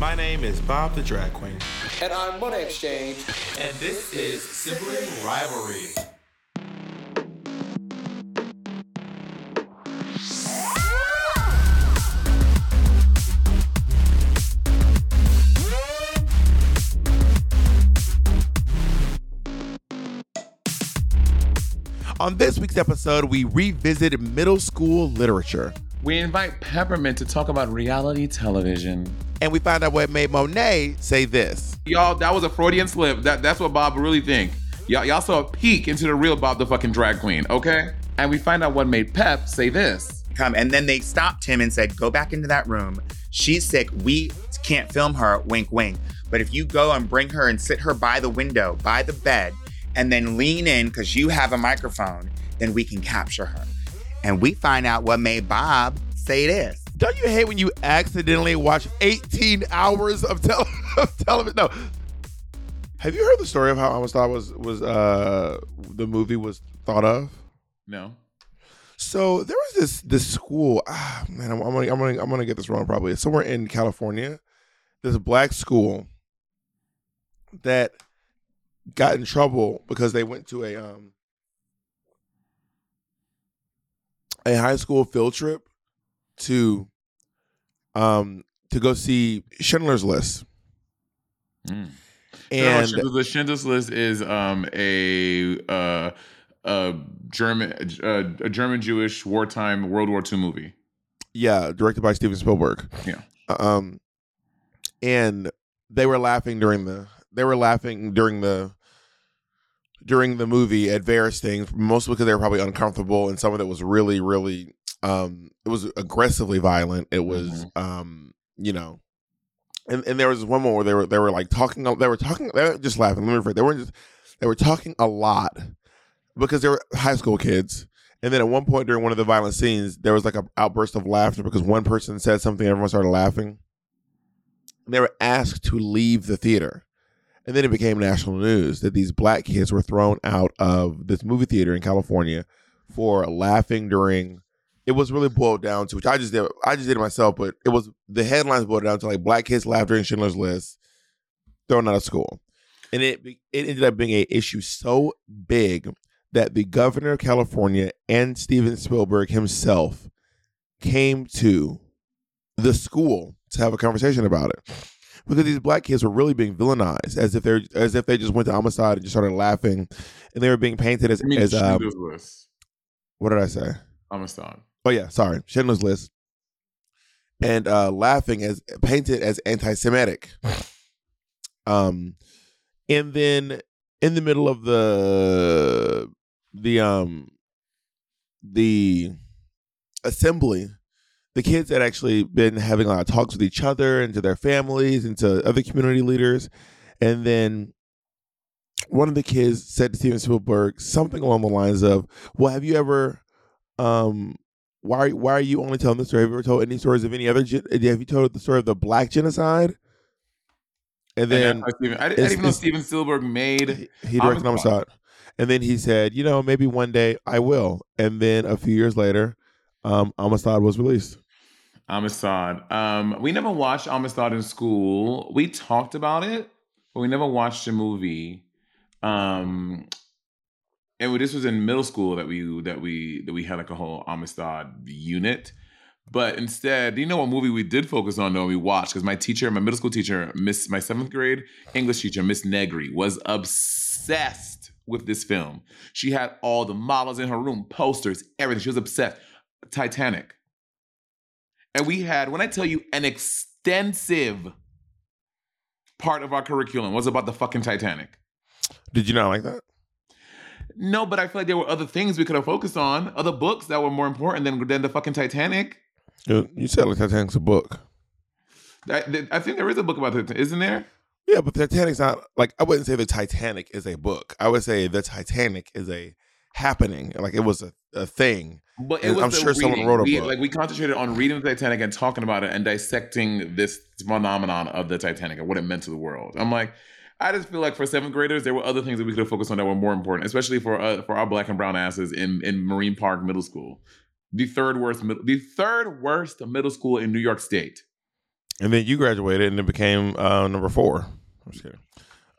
My name is Bob the Drag Queen. And I'm Monét X Change. And this is Sibling Rivalry. On this week's episode, we revisit middle school literature. We invite Peppermint to talk about reality television. And we find out what made Monet say this. Y'all, that was a Freudian slip. That, that's what Bob really think. Y'all, y'all saw a peek into the real Bob the fucking drag queen, okay? And we find out what made Pep say this. Come and then they stopped him and said, "Go back into that room. She's sick. We can't film her. Wink, wink. But if you go and bring her and sit her by the window, by the bed, and then lean in because you have a microphone, then we can capture her." And we find out what made Bob say this. Don't you hate when you accidentally watch 18 hours of, tele- of television? No. Have you heard the story of how Amistad was was uh the movie was thought of? No. So there was this this school. Ah, man, I'm, I'm gonna I'm gonna I'm gonna get this wrong. Probably it's somewhere in California. There's a black school that got in trouble because they went to a um a high school field trip to um to go see Schindler's List. Mm. And the Schindler's List is um a uh a German uh, a German Jewish wartime World War II movie. yeah, directed by Steven Spielberg. Yeah. Um and they were laughing during the they were laughing during the during the movie at various things, mostly because they were probably uncomfortable and some of it was really, really um it was aggressively violent. It was um, you know, and, and there was one more where they were they were like talking they were talking they were just laughing. Let me rephrase. They weren't just they were talking a lot because they were high school kids. And then at one point during one of the violent scenes, there was like an outburst of laughter because one person said something, everyone started laughing. And they were asked to leave the theater. And then it became national news that these black kids were thrown out of this movie theater in California for laughing during it was really boiled down to which I just did I just did it myself, but it was the headlines boiled down to like black kids laugh during Schindler's List, thrown out of school. And it it ended up being a issue so big that the governor of California and Steven Spielberg himself came to the school to have a conversation about it. Because these black kids were really being villainized as if they're as if they just went to Amistad and just started laughing and they were being painted as I mean, as um, List. what did I say? Amistad. Oh yeah, sorry, Schindler's List, and uh, laughing as painted as anti-Semitic. Um, and then in the middle of the the um the assembly, the kids had actually been having a lot of talks with each other and to their families and to other community leaders, and then one of the kids said to Steven Spielberg something along the lines of, "Well, have you ever um why why are you only telling this story? Have you ever told any stories of any other? gen- Have you told the story of the black genocide? And then I, didn't- I didn't even know Steven Spielberg made. he directed Amistad. Amistad. And then he said, you know, maybe one day I will. And then a few years later, um, Amistad was released. Amistad. Um, we never watched Amistad in school. We talked about it, but we never watched the movie. Um, and this was in middle school that we that we that we had like a whole Amistad unit. But instead, you know what movie we did focus on though? We watched because my teacher, my middle school teacher, Miss, my seventh grade English teacher, Miss Negri, was obsessed with this film. She had all the models in her room, posters, everything. She was obsessed. Titanic. And we had, when I tell you, an extensive part of our curriculum was about the fucking Titanic. Did you not like that? No, but I feel like there were other things we could have focused on, other books that were more important than than the fucking Titanic. You you said like Titanic's a book. I, I think there is a book about it, isn't there? Yeah, but Titanic's not like I wouldn't say the Titanic is a book. I would say the Titanic is a happening. Like it was a, a thing. But it was I'm sure someone wrote a we, book. Like we concentrated on reading the Titanic and talking about it and dissecting this phenomenon of the Titanic and what it meant to the world. I'm like, I just feel like for seventh graders, there were other things that we could have focused on that were more important, especially for uh, for our black and brown asses in in Marine Park Middle School, the third worst middle, the third worst middle school in New York State. And then you graduated and it became uh, number four. I'm just kidding.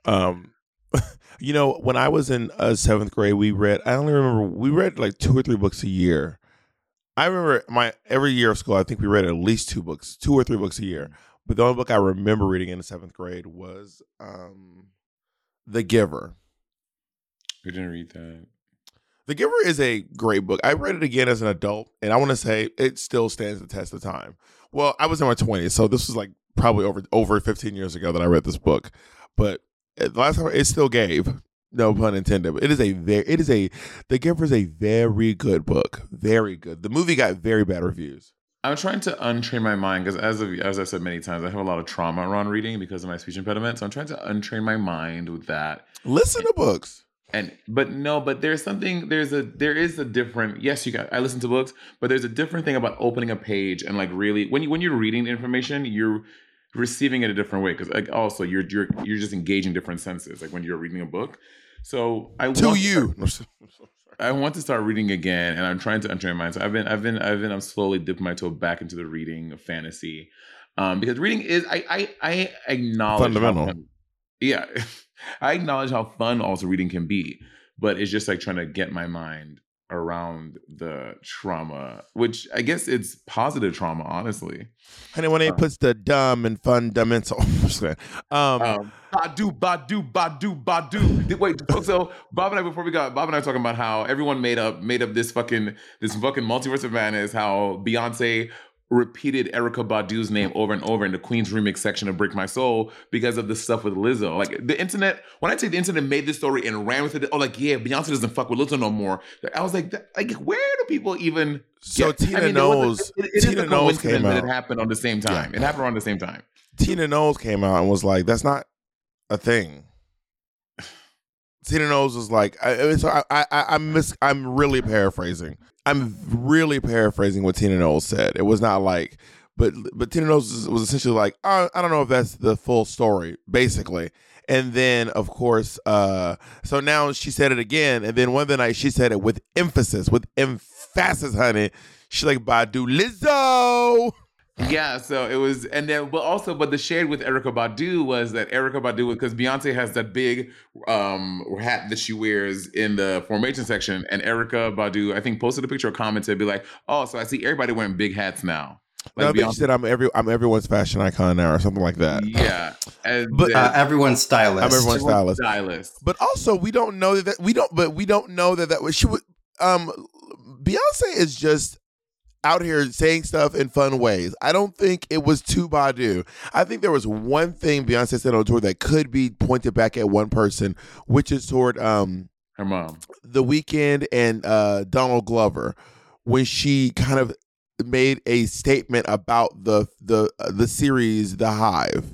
Um, you know, when I was in uh, seventh grade, we read. I only remember we read like two or three books a year. I remember my every year of school. I think we read at least two books, two or three books a year. But the only book I remember reading in the seventh grade was um, The Giver. We didn't read that. The Giver is a great book. I read it again as an adult, and I want to say it still stands the test of time. Well, I was in my twenties, so this was like probably over over fifteen years ago that I read this book. But Eh, last time it still gave, no pun intended. But it is a very, it is a, The Giver is a very good book, very good. The movie got very bad reviews. I'm trying to untrain my mind because, as of, as I've said many times, I have a lot of trauma around reading because of my speech impediment. So I'm trying to untrain my mind with that. Listen to books. And but no, but there's something. There's a there is a different. Yes, you got. I listen to books, but there's a different thing about opening a page and like really when you when you're reading information, you're receiving it a different way because like also you're you're you're just engaging different senses like when you're reading a book. So I To want you. I want to start reading again, and I'm trying to untrain my mind. So I've been, I've been, I've been, I'm slowly dipping my toe back into the reading of fantasy, um, because reading is, I, I, I acknowledge Fundamental. fun- yeah, I acknowledge how fun also reading can be, but it's just like trying to get my mind around the trauma, which I guess it's positive trauma, honestly. Honey, when they puts the dumb and fundamental. Um, Um, Badu, Badu, Badu, Badu. Wait, so Bob and I before we got Bob and I were talking about how everyone made up made up this fucking this fucking multiverse of madness. How Beyonce repeated Erykah Badu's name over and over in the Queen's remix section of "Break My Soul" because of the stuff with Lizzo. Like the internet, when I say the internet made this story and ran with it, oh, like yeah, Beyonce doesn't fuck with Lizzo no more. I was like, like where do people even? So get- Tina was Knowles- a- it- it is Tina coincidence came that out. It happened on the same time. It happened around the same time. Tina Knowles came out and was like, "That's not a thing." Tina Knowles was like, I, I- so I, I, I- I'm mis- I'm really paraphrasing. I'm really paraphrasing what Tina Knowles said. It was not like, but but Tina Knowles was, essentially like, oh, I don't know if that's the full story, basically. And then, of course, uh, so now she said it again. And then one of the night she said it with emphasis, with emphasis, honey. She like Badu Lizzo. Yeah, so it was, and then, but also, but the shade with Erykah Badu was that Erykah Badu, because Beyonce has that big um hat that she wears in the formation section, and Erykah Badu, I think, posted a picture or commented, be like, "Oh, so I see everybody wearing big hats now." No, I Like think she Beyonce, said I'm every I'm everyone's fashion icon now or something like that. yeah, and But, Uh, everyone's stylist. I'm everyone's stylist. stylist. But also we don't know that, that we don't but we don't know that that was she would um Beyonce is just out here saying stuff in fun ways. I don't think it was too Badu. I think there was one thing Beyonce said on tour that could be pointed back at one person, which is toward um Her mom. the Weeknd and uh Donald Glover when she kind of made a statement about the the uh, the series The Hive.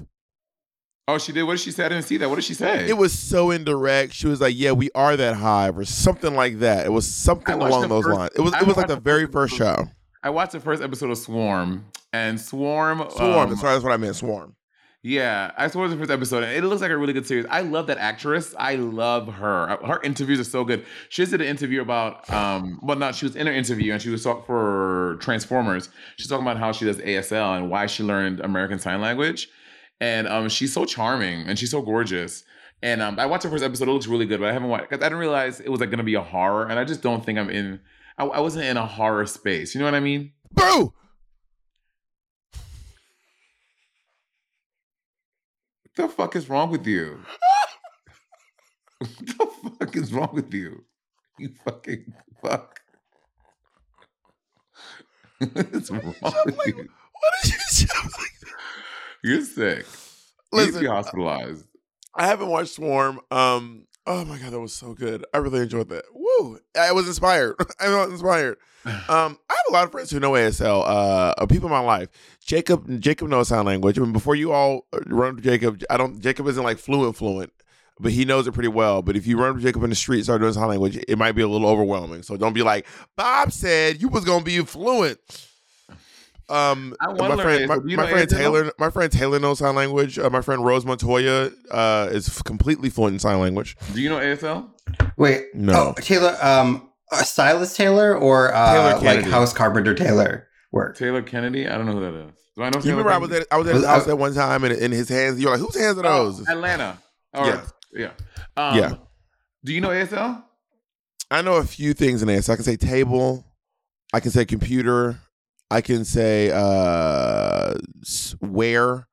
Oh, she did. What did she say? I didn't see that. What did she say? It was so indirect. She was like, "Yeah, we are that hive," or something like that. It was something along those first- lines. It was I it was like the very first show. I watched the first episode of Swarm, and Swarm. Swarm. um, Sorry, that's what I meant. Swarm. Yeah, I saw the first episode, and it looks like a really good series. I love that actress. I love her. Her interviews are so good. She just did an interview about, um, well, not she was in her interview, and she was talking for Transformers. She's talking about how she does ASL and why she learned American Sign Language, and um, she's so charming and she's so gorgeous. And um, I watched the first episode. It looks really good, but I haven't watched because I didn't realize it was like going to be a horror, and I just don't think I'm in. I, I wasn't in a horror space. You know what I mean? Boo! What the fuck is wrong with you? what the fuck is wrong with you? You fucking fuck. It's wrong with like, you? What did you shoveling? You're sick. Listen, you hospitalized. I haven't watched Swarm. Um, oh my god, that was so good. I really enjoyed that. Woo! I was inspired. I was inspired. Um, I have a lot of friends who know ASL. Uh, people in my life. Jacob, Jacob knows sign language. I mean, before you all run to Jacob, I don't. Jacob isn't like fluent, fluent, but he knows it pretty well. But if you run to Jacob in the street, and start doing sign language, it might be a little overwhelming. So don't be like Bob said you was gonna be fluent. Um, my friend, my, my friend? Taylor, my friend Taylor knows sign language. Uh, my friend Rose Montoya uh, is completely fluent in sign language. Do you know ASL? Wait, No. Oh, Taylor, um, a stylist Taylor or uh, Taylor like Kennedy. house carpenter Taylor work? Taylor Kennedy? I don't know who that is. Do I know You Taylor remember I was at I was at his Was- house at one time and in his hands you're like whose hands are those? Oh, Atlanta. Or, Yeah. yeah. Um, Yeah. Do you know ASL? I know a few things in there. So I can say table, I can say computer, I can say uh s- wear,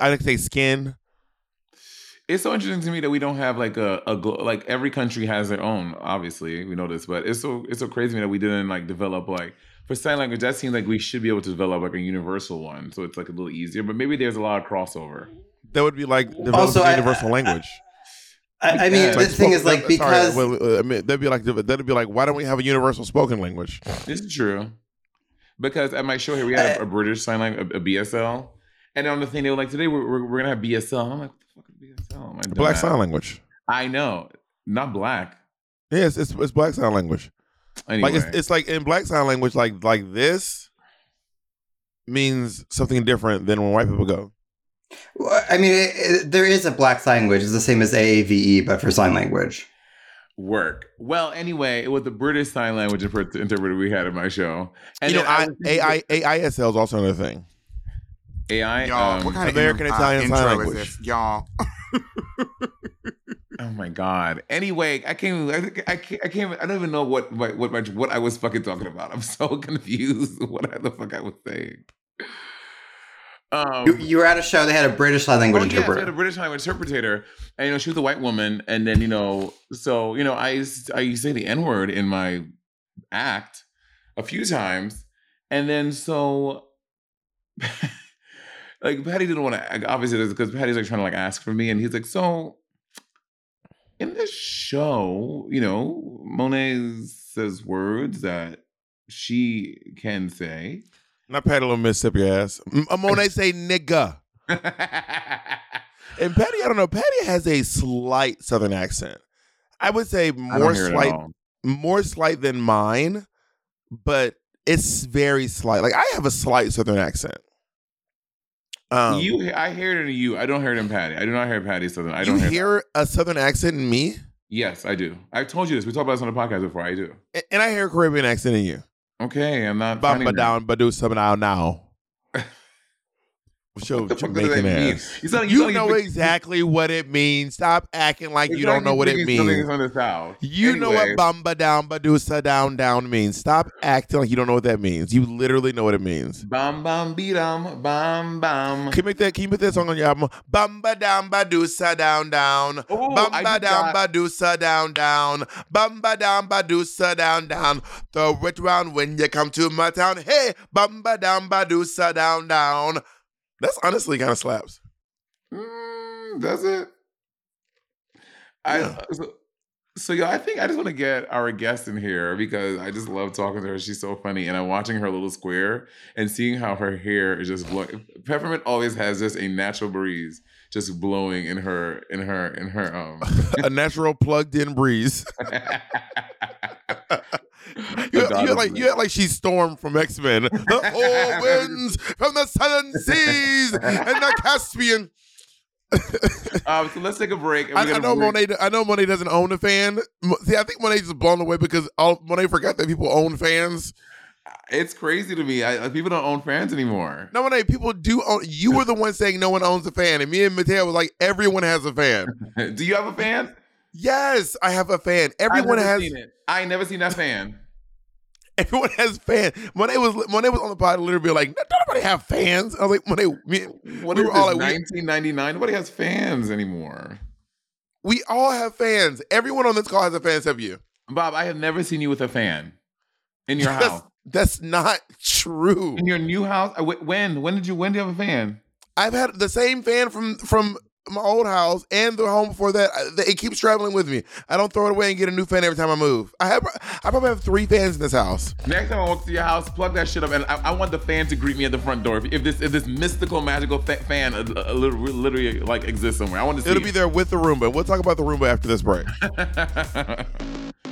I can say skin. It's so interesting to me that we don't have like a, a glo- like every country has their own. Obviously, we know this, but it's so it's so crazy to me that we didn't like develop like for sign language. That seems like we should be able to develop like a universal one, so it's like a little easier. But maybe there's a lot of crossover. That would be like developing Also, I- universal language. I, I mean, Yeah. the Like thing is, like, because sorry, well, uh, I mean, that'd be like that'd be like why don't we have a universal spoken language? This is true because at my show here we had a, a British sign language, a, a BSL, and on the thing they were like today we're, we're, we're gonna have BSL. And I'm like, what the fuck is BSL? My Black sign language. I know, not black. Yes, it's it's black sign language. Anyway, Like it's it's like in black sign language, like like this means something different than when white people go. I mean, it, it, there is a black sign language. It's the same as AAVE, E, but for sign language. work. Well, anyway, it was the British sign language interpreter we had in my show. And you know, then I, AI AISL is also another thing. AI. Y'all, um, what kind of American of Italian sign intro language. is this? Y'all. oh my god. Anyway, I can't. even- I, I can't. I can't. I don't even know what what what, my, what I was fucking talking about. I'm so confused. What the fuck I was saying. Um, You, you were at a show. They had a British sign language Oh, yes, we interpreter. had a British language interpreter, and you know she was a white woman, and then you know, so you know, I I say the N word in my act a few times, and then so. Like Patty didn't want to obviously this because Patty's like trying to like ask for me, and he's like, so in this show, you know, Monet says words that she can say. Not Patty Little Mississippi ass. Uh, Monet say nigga. And Patty, I don't know. Patty has a slight Southern accent. I would say more don't hear it at slight, more slight than mine, but it's very slight. Like I have a slight Southern accent. Um, you, I hear it in you. I don't hear it in Patty. I do not hear Patty Southern. I don't hear. hear a Southern accent in me, Yes, I do. I've told you this. We talked about this on the podcast before. I do. a- and I hear a Caribbean accent in you. Okay, I'm not. Bamba that. down, badu some now now. Show What the fuck does that Jamaican ass. You sound- You, you know you- exactly what it means. Stop acting like you don't know what it means. From the South. You know what bamba down, badusa down, down means. Stop acting like you don't know what that means. You literally know what it means. Bam bam beat 'em, bam bam. Can you make that? Can you put that song on your album? Bamba down, badusa down, down. Oh, Bamba down, badusa down, down. Bamba down, badusa down, down. Throw it round when you come to my town. Hey, bamba down, badusa down, down. That's honestly kind of slaps. Mm, does it? I Yeah. so, so yeah. I think I just want to get our guest in here because I just love talking to her. She's so funny, and I'm watching her little square and seeing how her hair is just blowing. Peppermint always has just a natural breeze just blowing in her in her in her um. a natural plugged-in breeze. You, you act like you act like she's Storm from X Men. The four winds from the southern seas and the Caspian. um, so let's take a break. I, I know break- Monet. I know Monet doesn't own a fan. See, I think Monet just blown away because all, Monet forgot that people own fans. It's crazy to me. I, like, people don't own fans anymore. No, Monet, people do own. You were the one saying no one owns a fan, and me and Mateo was like, everyone has a fan. Do you have a fan? Yes, I have a fan. Everyone has. Seen it. I ain't never seen that fan. Everyone has fans. Monet was Monet was on the pod literally be like, "Don't nobody have fans." I was like, Monet, me, What we were all like, 1999? Nobody has fans anymore. we all have fans. Everyone on this call has a fan except you. Bob, I have never seen you with a fan in your That's, house. that's not true. In your new house? Uh, When? When did you? When do you have a fan? I've had the same fan from from my old house and the home before that, it keeps traveling with me. I don't throw it away and get a new fan every time I move. I have I probably have three fans in this house. Next time I walk to your house, plug that shit up, and I, I want the fan to greet me at the front door. If, if this if this mystical magical fa- fan uh, uh, literally, literally like exists somewhere, I want to see. It'll be there with the Roomba. We'll talk about the Roomba after this break.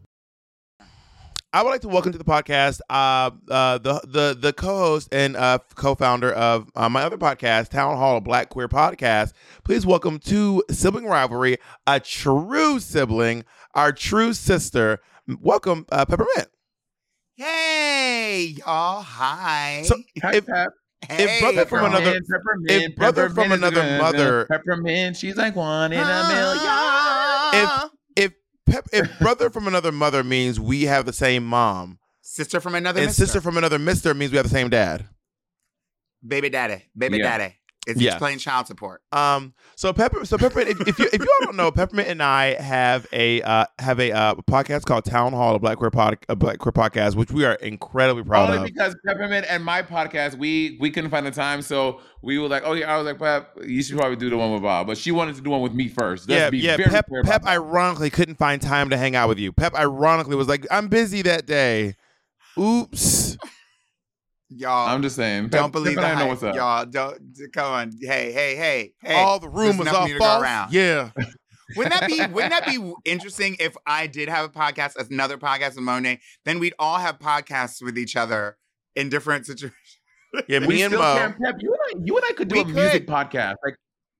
I would like to welcome to the podcast uh, uh, the the the co-host and uh, co-founder of uh, my other podcast, Town Hall, a Black Queer Podcast. Please welcome to Sibling Rivalry, a true sibling, our true sister. Welcome, uh, Peppermint. Hey, y'all. Hi. So Hi, if, Pep. if brother from another peppermint, if brother from peppermint is another mother- Peppermint, she's like one in a million. if if pep, if brother from another mother means we have the same mom, sister from another and mister. sister from another mister means we have the same dad. baby daddy, baby Yeah. daddy. It's Yeah. he's playing child support. Um. So Pepper. So Peppermint. if, if you if you all don't know, Peppermint and I have a uh have a uh podcast called Town Hall, a Black Queer pod, a Black Queer podcast, which we are incredibly proud Only of. because Peppermint and my podcast, we we couldn't find the time, so we were like, oh yeah, I was like, Pep, you should probably do the one with Bob, but she wanted to do one with me first. Let's yeah, be yeah. very Pep, Pep, ironically couldn't find time to hang out with you. Pep, ironically, was like, "I'm busy that day." Oops. Y'all I'm just saying. don't Pep, believe Pep the and I know what's up. Y'all don't come on. Hey, hey, hey, hey. all the there's rumors enough are me to go false. around. Yeah. Wouldn't that be wouldn't that be interesting if I did have a podcast, another podcast with Monet? Then we'd all have podcasts with each other in different situations. Yeah. we Me and still Mo. can, Pep. You and I, you and I could do We a music podcast. Like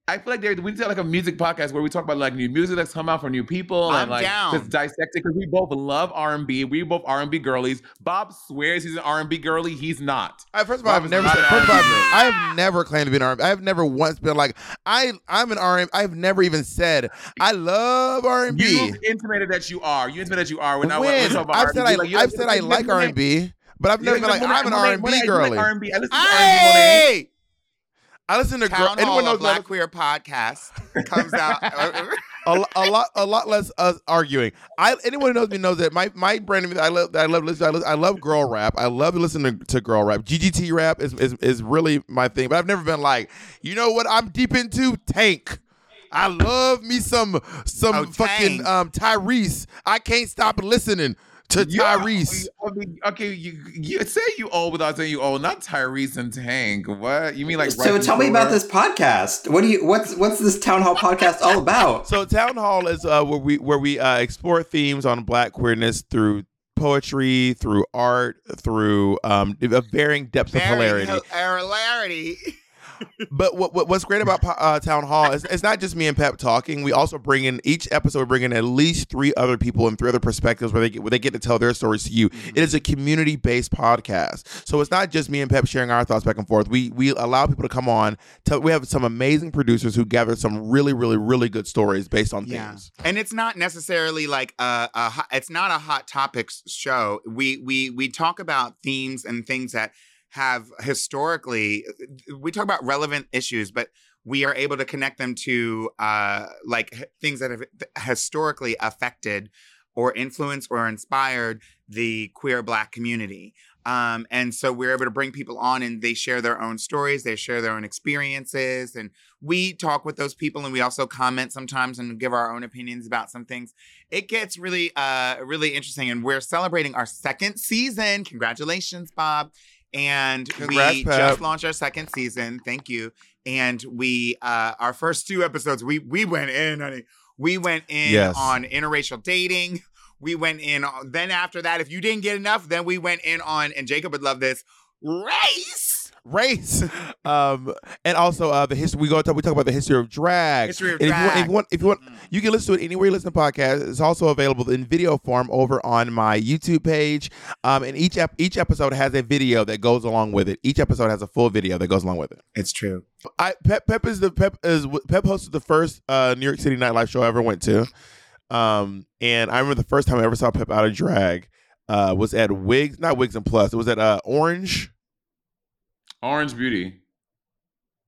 I feel like there, we need to have like a music podcast where we talk about like new music that's come out for new people I'm and like down. just dissect it because we both love R and B. We both R and B girlies. Bob swears he's an R and B girly. He's not. I, first of all, Bob I've never. Said, first of all, I have never claimed to be an R. I have never once been like I. I'm an R. I've never even said I love R and B. You intimated that you are. You intimated that you are. When I when we When talk about I've R&B, said I, like, I've said I like R and B, but I've You never been like I'm an R&B you girly. R&B. I listen to R&B. I listen to girl. Town Hall, Anyone a knows Black Queer podcast comes out. a, a lot a lot less us arguing. I anyone who knows me knows that my my brand of music I love I love listen I, listen, I love girl rap. I love to listen to, to girl rap. GGT rap is, is is really my thing. But I've never been like, you know what I'm deep into? Tank. I love me some some Oh, fucking um Tyrese. I can't stop listening to Yeah, Tyrese. I mean, okay, you you say you old without saying you old, not Tyrese and Tank. What you mean like? So right tell me about this podcast. What do you? What's what's this town hall podcast all about? So town hall is uh, where we where we uh, explore themes on Black queerness through poetry, through art, through um, of varying depths of hilarity. Hilarity. But what, what what's great about uh, town hall is it's not just me and Pep talking. We also bring in each episode. We bring in at least three other people and three other perspectives where they get where they get to tell their stories to you. It is a community based podcast, so it's not just me and Pep sharing our thoughts back and forth. We we allow people to come on. Tell, we have some amazing producers who gather some really really really good stories based on Yeah. themes. And it's not necessarily like a, a hot, it's not a hot topics show. We we we talk about themes and things that have historically we talk about relevant issues, but we are able to connect them to uh like things that have historically affected or influenced or inspired the queer black community. Um, and so we're able to bring people on and they share their own stories, they share their own experiences, and we talk with those people and we also comment sometimes and give our own opinions about some things. It gets really, uh, really interesting. And we're celebrating our second season. Congratulations, Bob. And Congrats, we Pep. just launched our second season. Thank you. And we, uh, our first two episodes, we we went in, honey. We went in Yes. on interracial dating. We went in. on- Then after that, if you didn't get enough, then we went in on, and Jacob would love this, race. Race. Um, and also uh, the history. We go talk. We talk about the history of drag. History of And If you, want, if drag. you want, if you want, you can listen to it anywhere you listen to podcasts. It's also available in video form over on my YouTube page. Um, and each ep- each episode has a video that goes along with it. Each episode has a full video that goes along with it. It's true. I Pep Pep is the Pep is Pep hosted the first uh, New York City nightlife show I ever went to. Um, and I remember the first time I ever saw Pep out of drag uh, was at Wigs, not Wigs and Plus. It was at uh, Orange. Orange Beauty.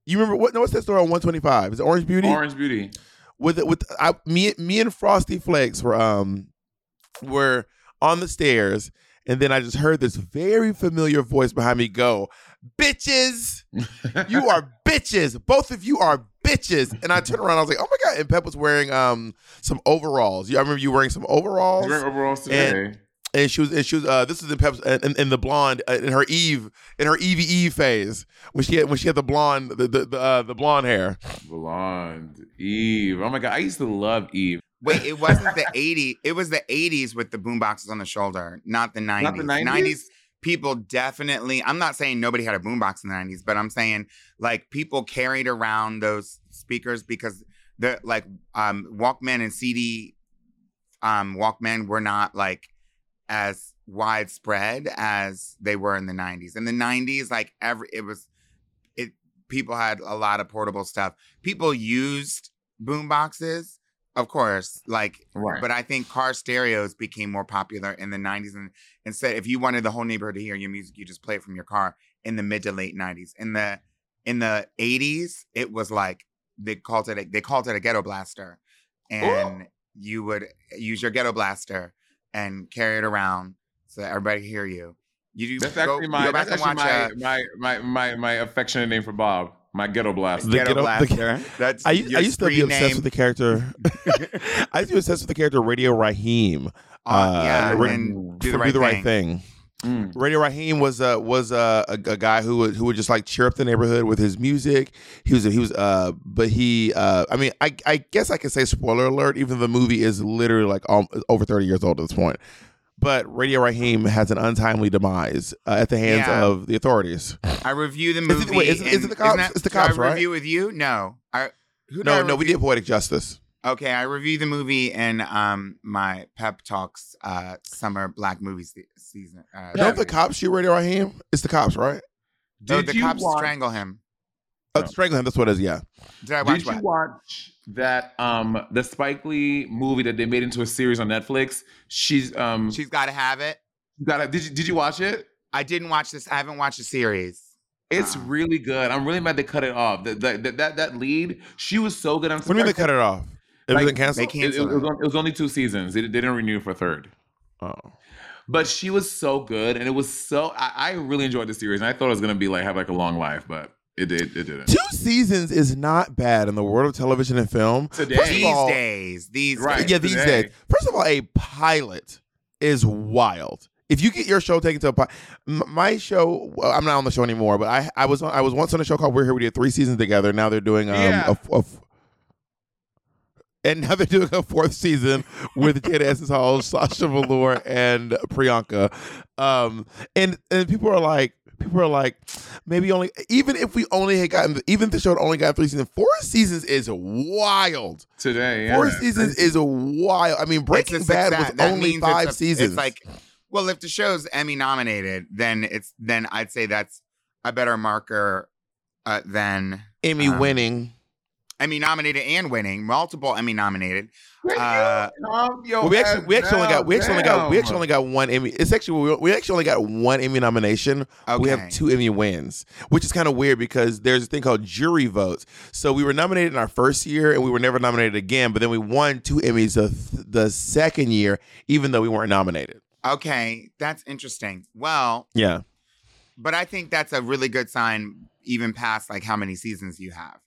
You remember what? No, what's that store on 125? Is it Orange Beauty? Orange Beauty. With it, with I, me, me and Frosty Flakes were um were on the stairs, and then I just heard this very familiar voice behind me go, "Bitches, you are bitches. Both of you are bitches." And I turned around, I was like, "Oh my god!" And Pep was wearing um some overalls. You, I remember you wearing some overalls. Wearing overalls today. And, and she was, and she was. Uh, this is in Pep's, in, in the blonde, uh, in her Eve, in her Evie Eve phase, when she had, when she had the blonde, the the the, uh, the blonde hair. Blonde. Eve. Oh my god, I used to love Eve. Wait, it wasn't the 80s. It was the 80s with the boomboxes on the shoulder, not the 90s. Not the 90s? people definitely, I'm not saying nobody had a boombox in the 90s, but I'm saying like people carried around those speakers because the like um Walkman and CD um Walkman were not like as widespread as they were in the 90s. In the 90s, like every it was it people had a lot of portable stuff. People used boom boxes, of course, like Right. but I think car stereos became more popular in the 90s and instead if you wanted the whole neighborhood to hear your music, you just play it from your car in the mid to late 90s. In the in the 80s, it was like they called it a, they called it a ghetto blaster. And you would use your ghetto blaster and carry it around so that everybody could hear you. You do That's go, actually my that's actually watch my, uh, my, my my my affectionate name for Bob. My ghetto blast. The Ghetto ghetto- the- That's I, used- your I used to be obsessed name. with the character. I used to be obsessed with the character Radio Raheem. Uh, yeah, Ra- and do the right do the right thing. thing. Mm. Radio Raheem was uh, was uh, a, a guy who would who would just like cheer up the neighborhood with his music. He was he was uh, but he uh, I mean I I guess I could say spoiler alert. Even though the movie is literally like um, over thirty years old at this point. But Radio Raheem has an untimely demise uh, at the hands Yeah. of the authorities. I review the Is movie. it- wait, is it- is it the cops? that- It's the did I cops, right? review with you? No. I Who No, I no, we did Poetic Justice. Okay, I reviewed the movie in um my pep talks uh summer black movie se- season. Uh, Don't the cops shoot Radio Raheem? It's the cops, right? Did the you cops watch- strangle him. Oh, strangle him. That's what it is. Yeah. Did I watch Did you what? watch that um the Spike Lee movie that they made into a series on Netflix? She's um She's got to have it. got a, did you did you watch it? I didn't watch this. I haven't watched the series. It's Uh-uh. really good. I'm really mad they cut it off. The, the, the- that that lead, she was so good on. What do you mean they cut it off? It Like, wasn't canceled. It, it, was, it. on- it was only two seasons. They, they didn't renew for third. Oh. But she was so good, and it was so. I, I really enjoyed the series, and I thought it was gonna be like have like a long life, but it did. It didn't. Two seasons is not bad in the world of television and film. Today. These all- days, these Right. days. Yeah, these today. days. First of all, a pilot is wild. If you get your show taken to a pilot, my show, well, I'm not on the show anymore, but I I was on, I was once on a show called We're Here. We did three seasons together. Now they're doing um Yeah. a, a f- and now they're doing a fourth season with Jada Essence Hall, Sasha Velour, and Priyanka. Um, and and people are like, people are like, maybe only even if we only had gotten, even if the show had only got three seasons, four seasons is wild. Today, yeah. Four seasons is wild. I mean, Breaking It's Bad success. was That only means it's five a- seasons. It's like, well, if the show's Emmy nominated, then it's then I'd say that's a better marker uh, than Emmy um, winning. Emmy nominated and winning, multiple Emmy nominated. Uh, Well, we actually we actually only got we damn, actually only got we actually only got one Emmy. It's actually we, we actually only got one Emmy nomination. We have two Emmy wins, which is kind of weird because there's a thing called jury votes. So we were nominated in our first year and we were never nominated again. But then we won two Emmys the, the second year, even though we weren't nominated. okay, that's interesting. Well, Yeah. but I think that's a really good sign, even past like how many seasons you have.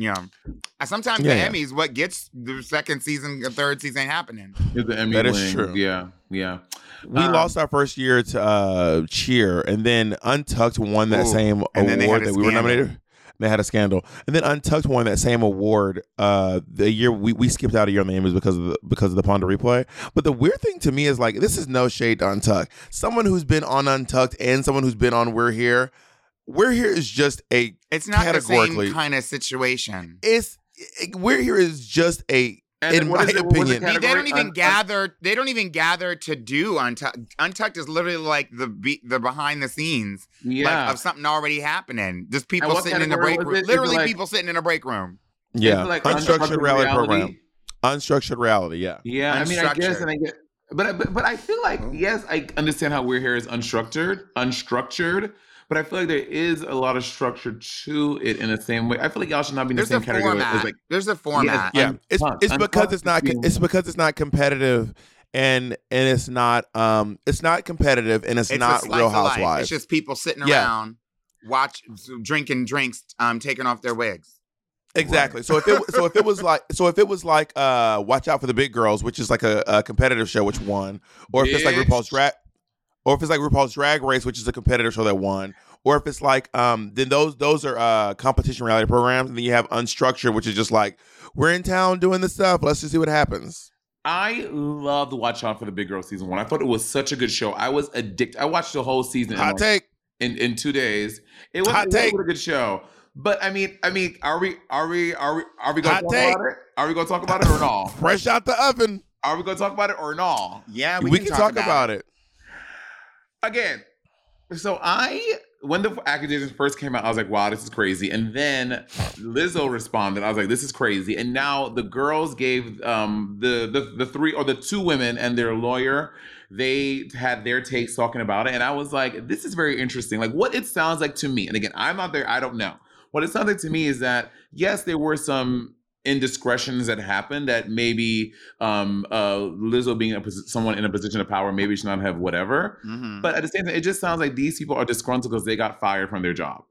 You know, Uh, sometimes Yeah, the yeah. Emmys, what gets the second season, the third season happening. Is the Emmy That is winning. true. Yeah, yeah. We Um, lost our first year to uh, Cheer, and then Untucked won that Ooh, same and then they award that we were scandal. nominated. They had a scandal, and then Untucked won that same award. Uh, the year we, we skipped out a year on the Emmys because of the because of the Ponder replay. But the weird thing to me is like this is no shade to Untucked. Someone who's been on Untucked and someone who's been on We're Here. We're Here is just a It's not the same kind of situation. it's We're Here is just a And in my it- what was the opinion. They don't even Un- gather. They don't even gather to do untucked. Untucked is literally like the be- the behind the scenes, Yeah. like of something already happening. Just people sitting in the break room. it? Is it Literally, like- people sitting in a break room. yeah, like unstructured reality, reality. program. Unstructured reality. Yeah. Yeah, I mean, I guess, Unstructured. and I get, but, but but I feel like Oh. yes, I understand how we're here is unstructured, unstructured. But I feel like there is a lot of structure to it in the same way. I feel like y'all should not be in the There's same a category format. as like There's a format. yeah it's Untucked. it's because Untucked it's not it's because it's not competitive and and it's not um it's not competitive and it's, It's not real housewives It's just people sitting Yeah. around, watch, drinking drinks, um, taking off their wigs. exactly so if it so if it was like so if it was like uh watch out for the big girls which is like a, a competitive show which won or if it's like Bitch. RuPaul's drag or if it's like RuPaul's drag race which is a competitive show that won or if it's like um then those those are uh competition reality programs and then you have unstructured which is just like we're in town doing this stuff let's just see what happens I loved to Watch Out for the Big Girl season one. I thought it was such a good show. I was addicted. I watched the whole season in, hot like- take in, in two days. It was, Hot it was a good show. But I mean, I mean, are we are we are we are we gonna Hot talk take. about it? Are we gonna talk about it or not? fresh out the oven Are we gonna talk about it or not? Yeah, we, can, talk, about, it. Again. So I, when the accusations first came out, I was like, "Wow, this is crazy." And then Lizzo responded. I was like, "This is crazy." And now the girls gave um, the the the three or the two women and their lawyer. They had their takes talking about it, and I was like, "This is very interesting." Like what it sounds like to me. And again, I'm not there. I don't know. What it sounds like to me is that yes, there were some indiscretions that happened that maybe um uh Lizzo being a posi- someone in a position of power maybe should not have whatever Mhm. but at the same time, it just sounds like these people are disgruntled because they got fired from their job.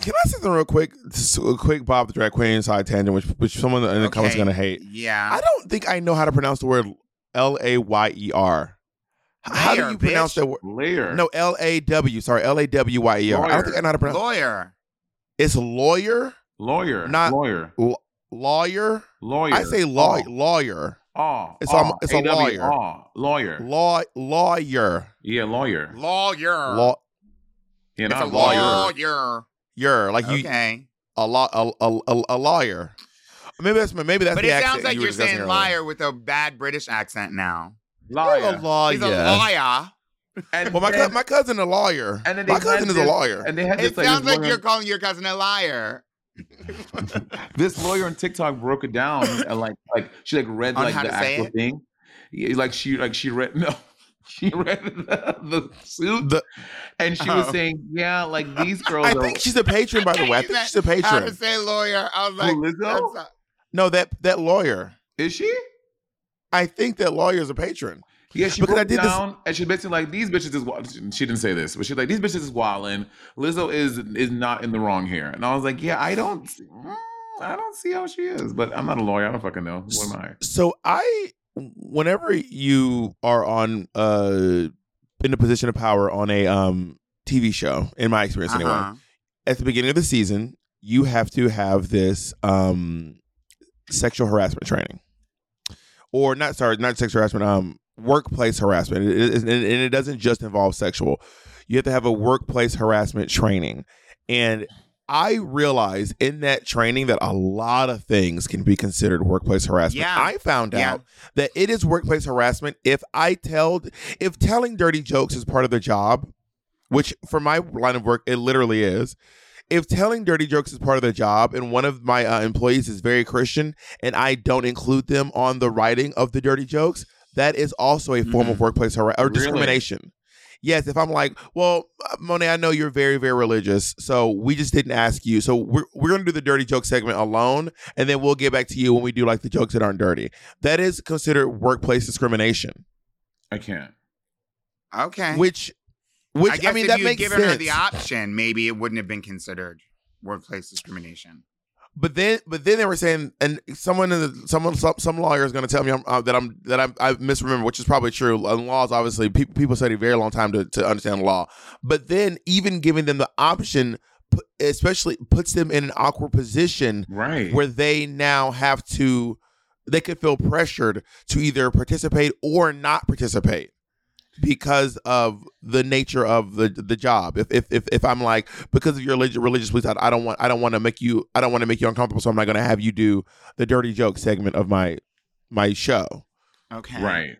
Can I say something real quick? Just a quick Bob the drag queen side tangent, which which someone in the comments is gonna hate. Yeah. I don't think I know how to pronounce the word L A Y E R. How do Layer, you pronounce bitch. that word? Layer. No, L A W. Sorry, L A W Y E R. I don't think I know how to pronounce. Lawyer. It's lawyer, Lawyer. Not- lawyer. L- lawyer. Lawyer. I say law, Oh. lawyer, Oh. It's oh. almo- it's a lawyer. oh, Lawyer. law, lawyer, Yeah, lawyer. Lawyer. law, Yeah, it's a lawyer. lawyer. you're like you. okay. a law a, a, a, a lawyer. Maybe that's maybe that's but the it sounds like you you're saying earlier. liar with a bad British accent now. Liar. a lawyer. He's a liar. And Well, my then- cou- my cousin a lawyer. and then my cousin had is a lawyer. And they had It this like, sounds like you're calling your cousin a liar. this lawyer on TikTok broke it down and like like she like read On like the actual thing. Yeah, Like she like she read no. She read the, the suit The- and she was Oh. saying, yeah, like these girls I are think she's a patron, by the way. I think she's a How to patron. say lawyer? I was like, Who, Lizzo? that's No, that that lawyer. is she? I think that lawyer is a patron. Yeah, she Because broke I it did this- down and she basically like these bitches is wa- she didn't say this, but she's like these bitches is wildin'. Lizzo is is not in the wrong here, and I was like, yeah, I don't, mm, I don't see how she is, but I'm not a lawyer. I don't fucking know. What am I? So I, whenever you are on uh in a position of power on a um TV show, in my experience anyway, Uh-huh. at the beginning of the season, you have to have this um sexual harassment training, or not sorry, not sexual harassment, um workplace harassment, It- it- and and it doesn't just involve sexual. You have to have a workplace harassment training, and I realized in that training that a lot of things can be considered workplace harassment. Yeah. I found Yeah. out that it is workplace harassment if I tell if telling dirty jokes is part of the job, which for my line of work it literally is. If telling dirty jokes is part of the job and one of my uh, employees is very Christian and I don't include them on the writing of the dirty jokes, that is also a form of workplace harassment or Really? discrimination. Yes, if I'm like, well, uh, Monet, I know you're very, very religious, so we just didn't ask you. So we're we're gonna do the dirty joke segment alone, and then we'll get back to you when we do like the jokes that aren't dirty. That is considered workplace discrimination, I can't. Okay. which, which I I, mean if that you'd makes given sense. her the option, maybe it wouldn't have been considered workplace discrimination. But then, but then they were saying, and someone in the someone some, some lawyer is going to tell me I'm, uh, that I'm that I'm, I misremember, which is probably true. And laws, obviously, people people study a very long time to to understand the law. But then, even giving them the option, especially puts them in an awkward position Right. where they now have to, they could feel pressured to either participate or not participate because of the nature of the the job. If if if, if I'm like because of your religious religious beliefs, I, I don't want I don't want to make you I don't want to make you uncomfortable, so I'm not going to have you do the dirty joke segment of my my show. Okay. Right.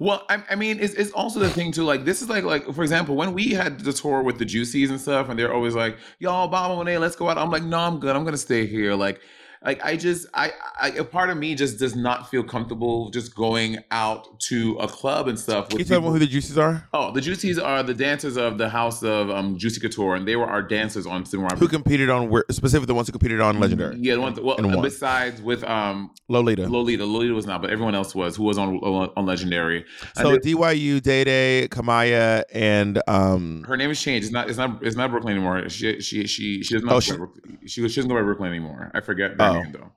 Well, I, I mean, it's, it's also the thing too. Like, this is like, like for example, when we had the tour with the Juicies and stuff, and they're always like, "Y'all, Bob and Monet, let's go out." I'm like, "No, I'm good. I'm gonna stay here." Like, like I just, I, I, a part of me just does not feel comfortable just going out to a club and stuff. Can With you tell me who the juices are? Oh, the Juicies are the dancers of the House of um, Juicy Couture, and they were our dancers on Cinema. Who competed on where specifically the ones who competed on Legendary? Yeah, the ones. Well, besides with um Lolita. Lolita, Lolita was not, but everyone else was who was on on, on Legendary. So DYU, Day Day, Kamaya, and um. her name has changed. It's not. It's not. It's not Brooklyn anymore. She. She. She. She doesn't. Know Oh, she, she- she. She doesn't go by Brooklyn anymore. I forget her Oh. name though.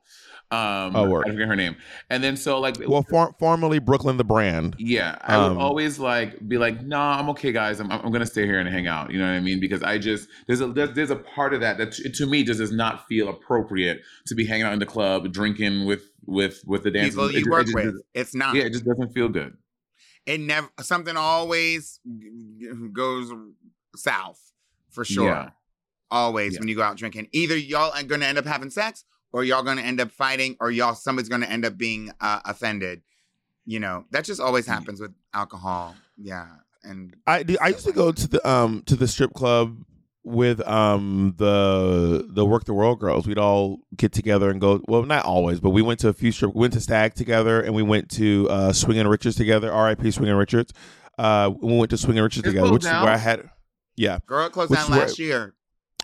Um, Oh, word. I forget her name. And then so like. Well, for, formerly Brooklyn the brand. yeah, I um, would always like be like, nah, I'm okay, guys. I'm, I'm gonna stay here and hang out. You know what I mean? Because I just there's a there's, there's a part of that that to, to me just does not feel appropriate to be hanging out in the club drinking with with with the dancers. People you it work just with. It's not. Yeah, it just doesn't feel good. it never something always goes south for sure. Yeah. Always Yeah. when you go out drinking, either y'all are going to end up having sex, or y'all going to end up fighting, or y'all somebody's going to end up being uh, offended. You know that just always happens with alcohol. Yeah, and I I used to go to the um to the strip club with um the the work the world girls. We'd all get together and go. Well, not always, but we went to a few strip. We went to Stag together, and we went to uh Swinging Richards together. R.I.P. Swinging Richards. Uh, we went to Swinging Richards It's together, which is where I had. Yeah, girl, closed Which down is where- last year.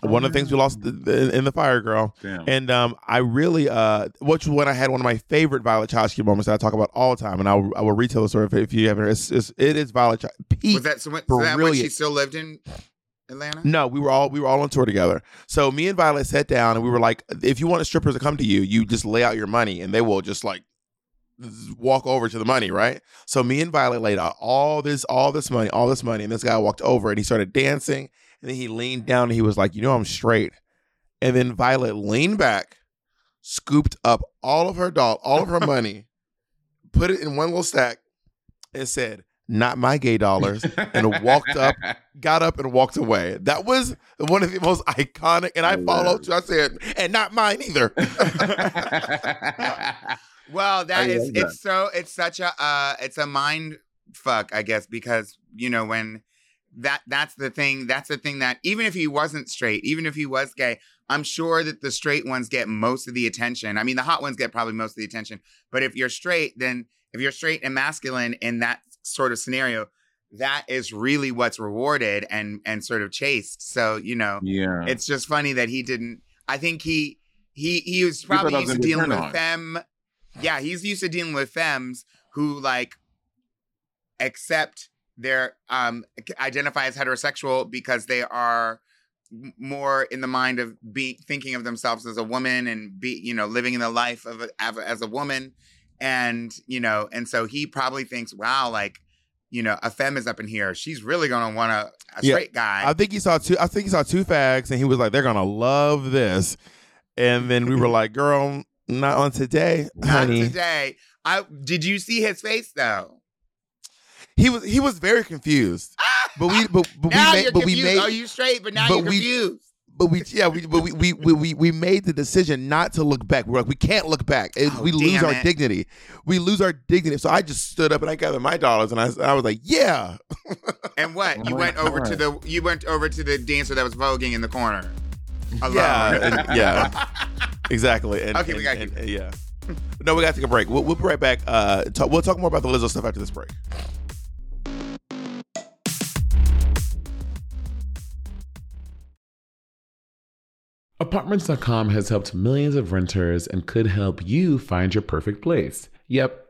One of the things we lost th- th- in the fire, girl. Damn. And um, I really, uh, which was when I had one of my favorite Violet Chachki moments that I talk about all the time, and I'll, I will retell the story if, if you haven't. heard. It's, it's, it is Violet Chachki. Peak Was that so? When, so that when she still lived in Atlanta? No, we were all we were all on tour together. So me and Violet sat down and we were like, if you want strippers to come to you, you just lay out your money and they will just like walk over to the money, right? So me and Violet laid out all this, all this money, all this money, and this guy walked over and he started dancing, and then he leaned down and he was like, you know, I'm straight. And then Violet leaned back, scooped up all of her doll, all of her money, put it in one little stack, and said, not my gay dollars, and walked up, got up, and walked away. That was one of the most iconic. And I followed. I said, and not mine either. Well, that I is love that. it's so it's such a uh it's a mind fuck, I guess, because you know when that that's the thing that's the thing that even if he wasn't straight, even if he was gay, I'm sure that the straight ones get most of the attention. I mean, the hot ones get probably most of the attention. But if you're straight, then if you're straight and masculine in that sort of scenario, that is really what's rewarded and and sort of chased. So, you know, Yeah. it's just funny that he didn't I think he he he was probably used to gonna be a dealing with femme yeah, he's used to dealing with femmes who like accept their um identify as heterosexual because they are more in the mind of be thinking of themselves as a woman and be you know living in the life of a, as a woman and you know and so he probably thinks wow like you know a femme is up in here she's really gonna want a, a Yeah. straight guy I think he saw two. I think he saw two fags, and he was like, "They're gonna love this." And then we were like, "Girl, not on today, not today i did you see his face though He was he was very confused. But we but, but now we made you're but we made oh you straight but now but you're we- confused but we yeah we but we we, we we we made the decision not to look back. We're like we can't look back. It- Oh, we lose damn our it. dignity. We lose our dignity. So I just stood up and I gathered my dollars and I I was like, yeah. And what? Oh you went over to the you went over to the dancer that was voguing in the corner. Alone. Yeah, and- yeah, exactly. And, Okay, we and- gotta and- yeah. No, we got to take a break. We'll, we'll be right back. Uh, talk, we'll talk more about the Lizzo stuff after this break. Apartments.com has helped millions of renters and could help you find your perfect place. Yep,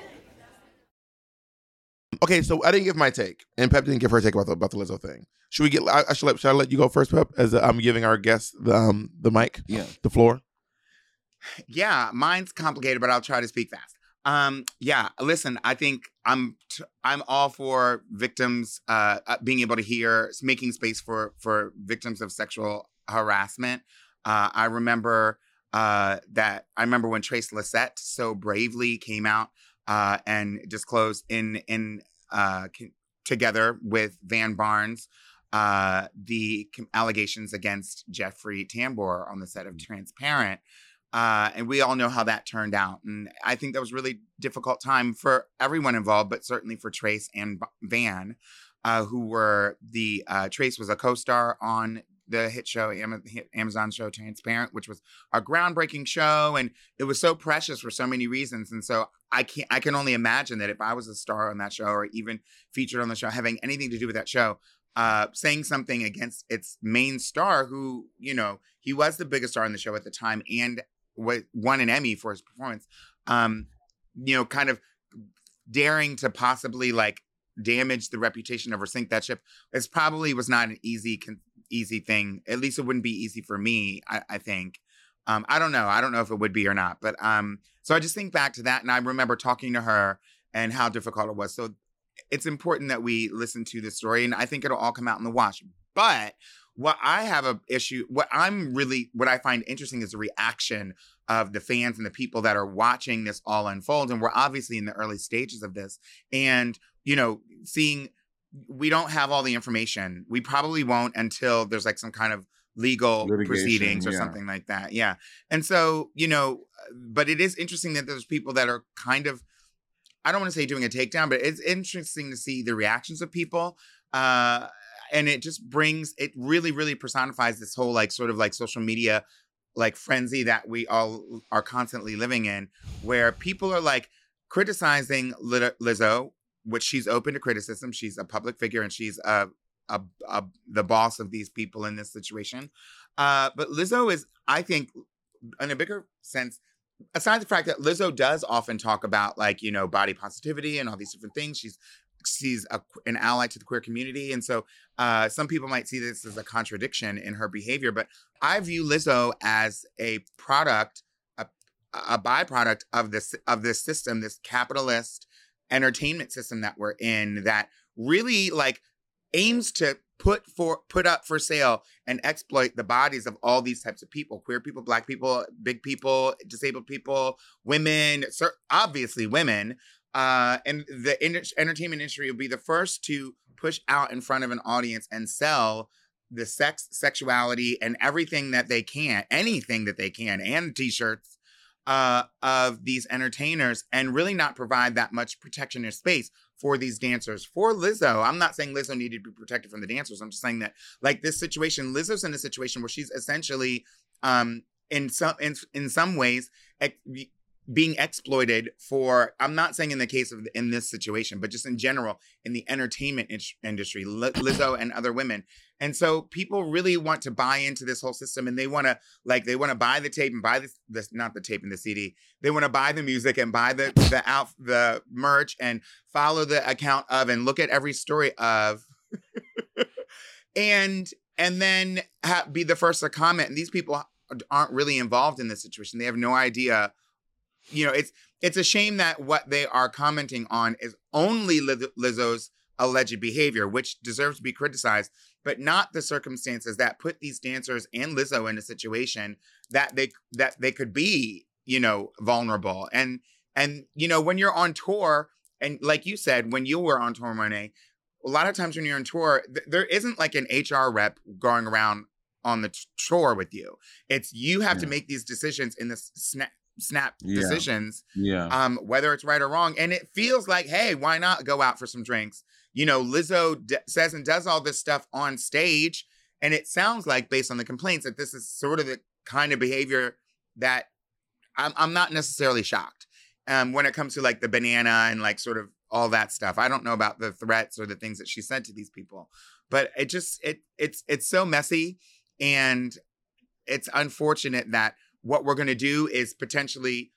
Okay, so I didn't give my take, and Pep didn't give her take about the about the Lizzo thing. Should we get? I, I should let. Should I let you go first, Pep? As I'm giving our guest the um the mic, yeah, the floor. Yeah, mine's complicated, but I'll try to speak fast. Um, yeah, listen, I think I'm t- I'm all for victims uh, uh, being able to hear, making space for for victims of sexual harassment. Uh, I remember uh, that I remember when Trace Lysette so bravely came out uh, and disclosed in in uh, together with Van Barnes uh, the allegations against Jeffrey Tambor on the set of Transparent. Uh, and we all know how that turned out. And I think that was a really difficult time for everyone involved, but certainly for Trace and B- Van, uh, who were the uh, Trace was a co-star on the hit show Amazon show Transparent, which was a groundbreaking show, and it was so precious for so many reasons. And so I can I can only imagine that if I was a star on that show or even featured on the show, having anything to do with that show, uh, saying something against its main star, who you know he was the biggest star on the show at the time, and won an Emmy for his performance. Um, you know, kind of daring to possibly like damage the reputation of or sink that ship. It's probably was not an easy con- easy thing. At least it wouldn't be easy for me. I, I think. Um, I don't know. I don't know if it would be or not. But um, so I just think back to that, and I remember talking to her and how difficult it was. So it's important that we listen to the story, and I think it'll all come out in the wash. But what I have a issue, what I'm really, what I find interesting is the reaction of the fans and the people that are watching this all unfold. And we're obviously in the early stages of this. And, you know, seeing, we don't have all the information. We probably won't until there's like some kind of legal Litigation, proceedings or yeah. something like that. Yeah. And so, you know, but it is interesting that there's people that are kind of, I don't want to say doing a takedown, but it's interesting to see the reactions of people. Uh, and it just brings, it really, really personifies this whole like sort of like social media like frenzy that we all are constantly living in, where people are like criticizing Lizzo, which she's open to criticism. She's a public figure and she's a, a, a the boss of these people in this situation. Uh, but Lizzo is, I think, in a bigger sense, aside the fact that Lizzo does often talk about like you know body positivity and all these different things, she's she's a, an ally to the queer community, and so uh, some people might see this as a contradiction in her behavior. But I view Lizzo as a product, a, a byproduct of this of this system, this capitalist entertainment system that we're in, that really like aims to put for put up for sale and exploit the bodies of all these types of people queer people black people big people disabled people women obviously women uh, and the in- entertainment industry will be the first to push out in front of an audience and sell the sex sexuality and everything that they can anything that they can and t-shirts uh, of these entertainers and really not provide that much protection or space for these dancers. For Lizzo, I'm not saying Lizzo needed to be protected from the dancers. I'm just saying that, like this situation, Lizzo's in a situation where she's essentially, um, in some in, in some ways, being exploited for. I'm not saying in the case of in this situation, but just in general in the entertainment in- industry, Li- Lizzo and other women. And so people really want to buy into this whole system, and they want to like they want to buy the tape and buy this, this not the tape and the CD. They want to buy the music and buy the the out the merch and follow the account of and look at every story of, and and then ha- be the first to comment. And these people aren't really involved in this situation. They have no idea. You know, it's it's a shame that what they are commenting on is only Lizzo's alleged behavior, which deserves to be criticized, but not the circumstances that put these dancers and Lizzo in a situation that they that they could be, you know, vulnerable. And and you know, when you're on tour, and like you said, when you were on tour, Monet, a lot of times when you're on tour, th- there isn't like an HR rep going around on the t- tour with you. It's you have to make these decisions in this snap snap Yeah. decisions Yeah. um, whether it's right or wrong. And it feels like, hey, why not go out for some drinks? You know, Lizzo d- says and does all this stuff on stage. And it sounds like, based on the complaints, that this is sort of the kind of behavior that I'm, I'm not necessarily shocked um, when it comes to like the banana and like sort of all that stuff. I don't know about the threats or the things that she said to these people, but it just it it's it's so messy, and it's unfortunate that what we're going to do is potentially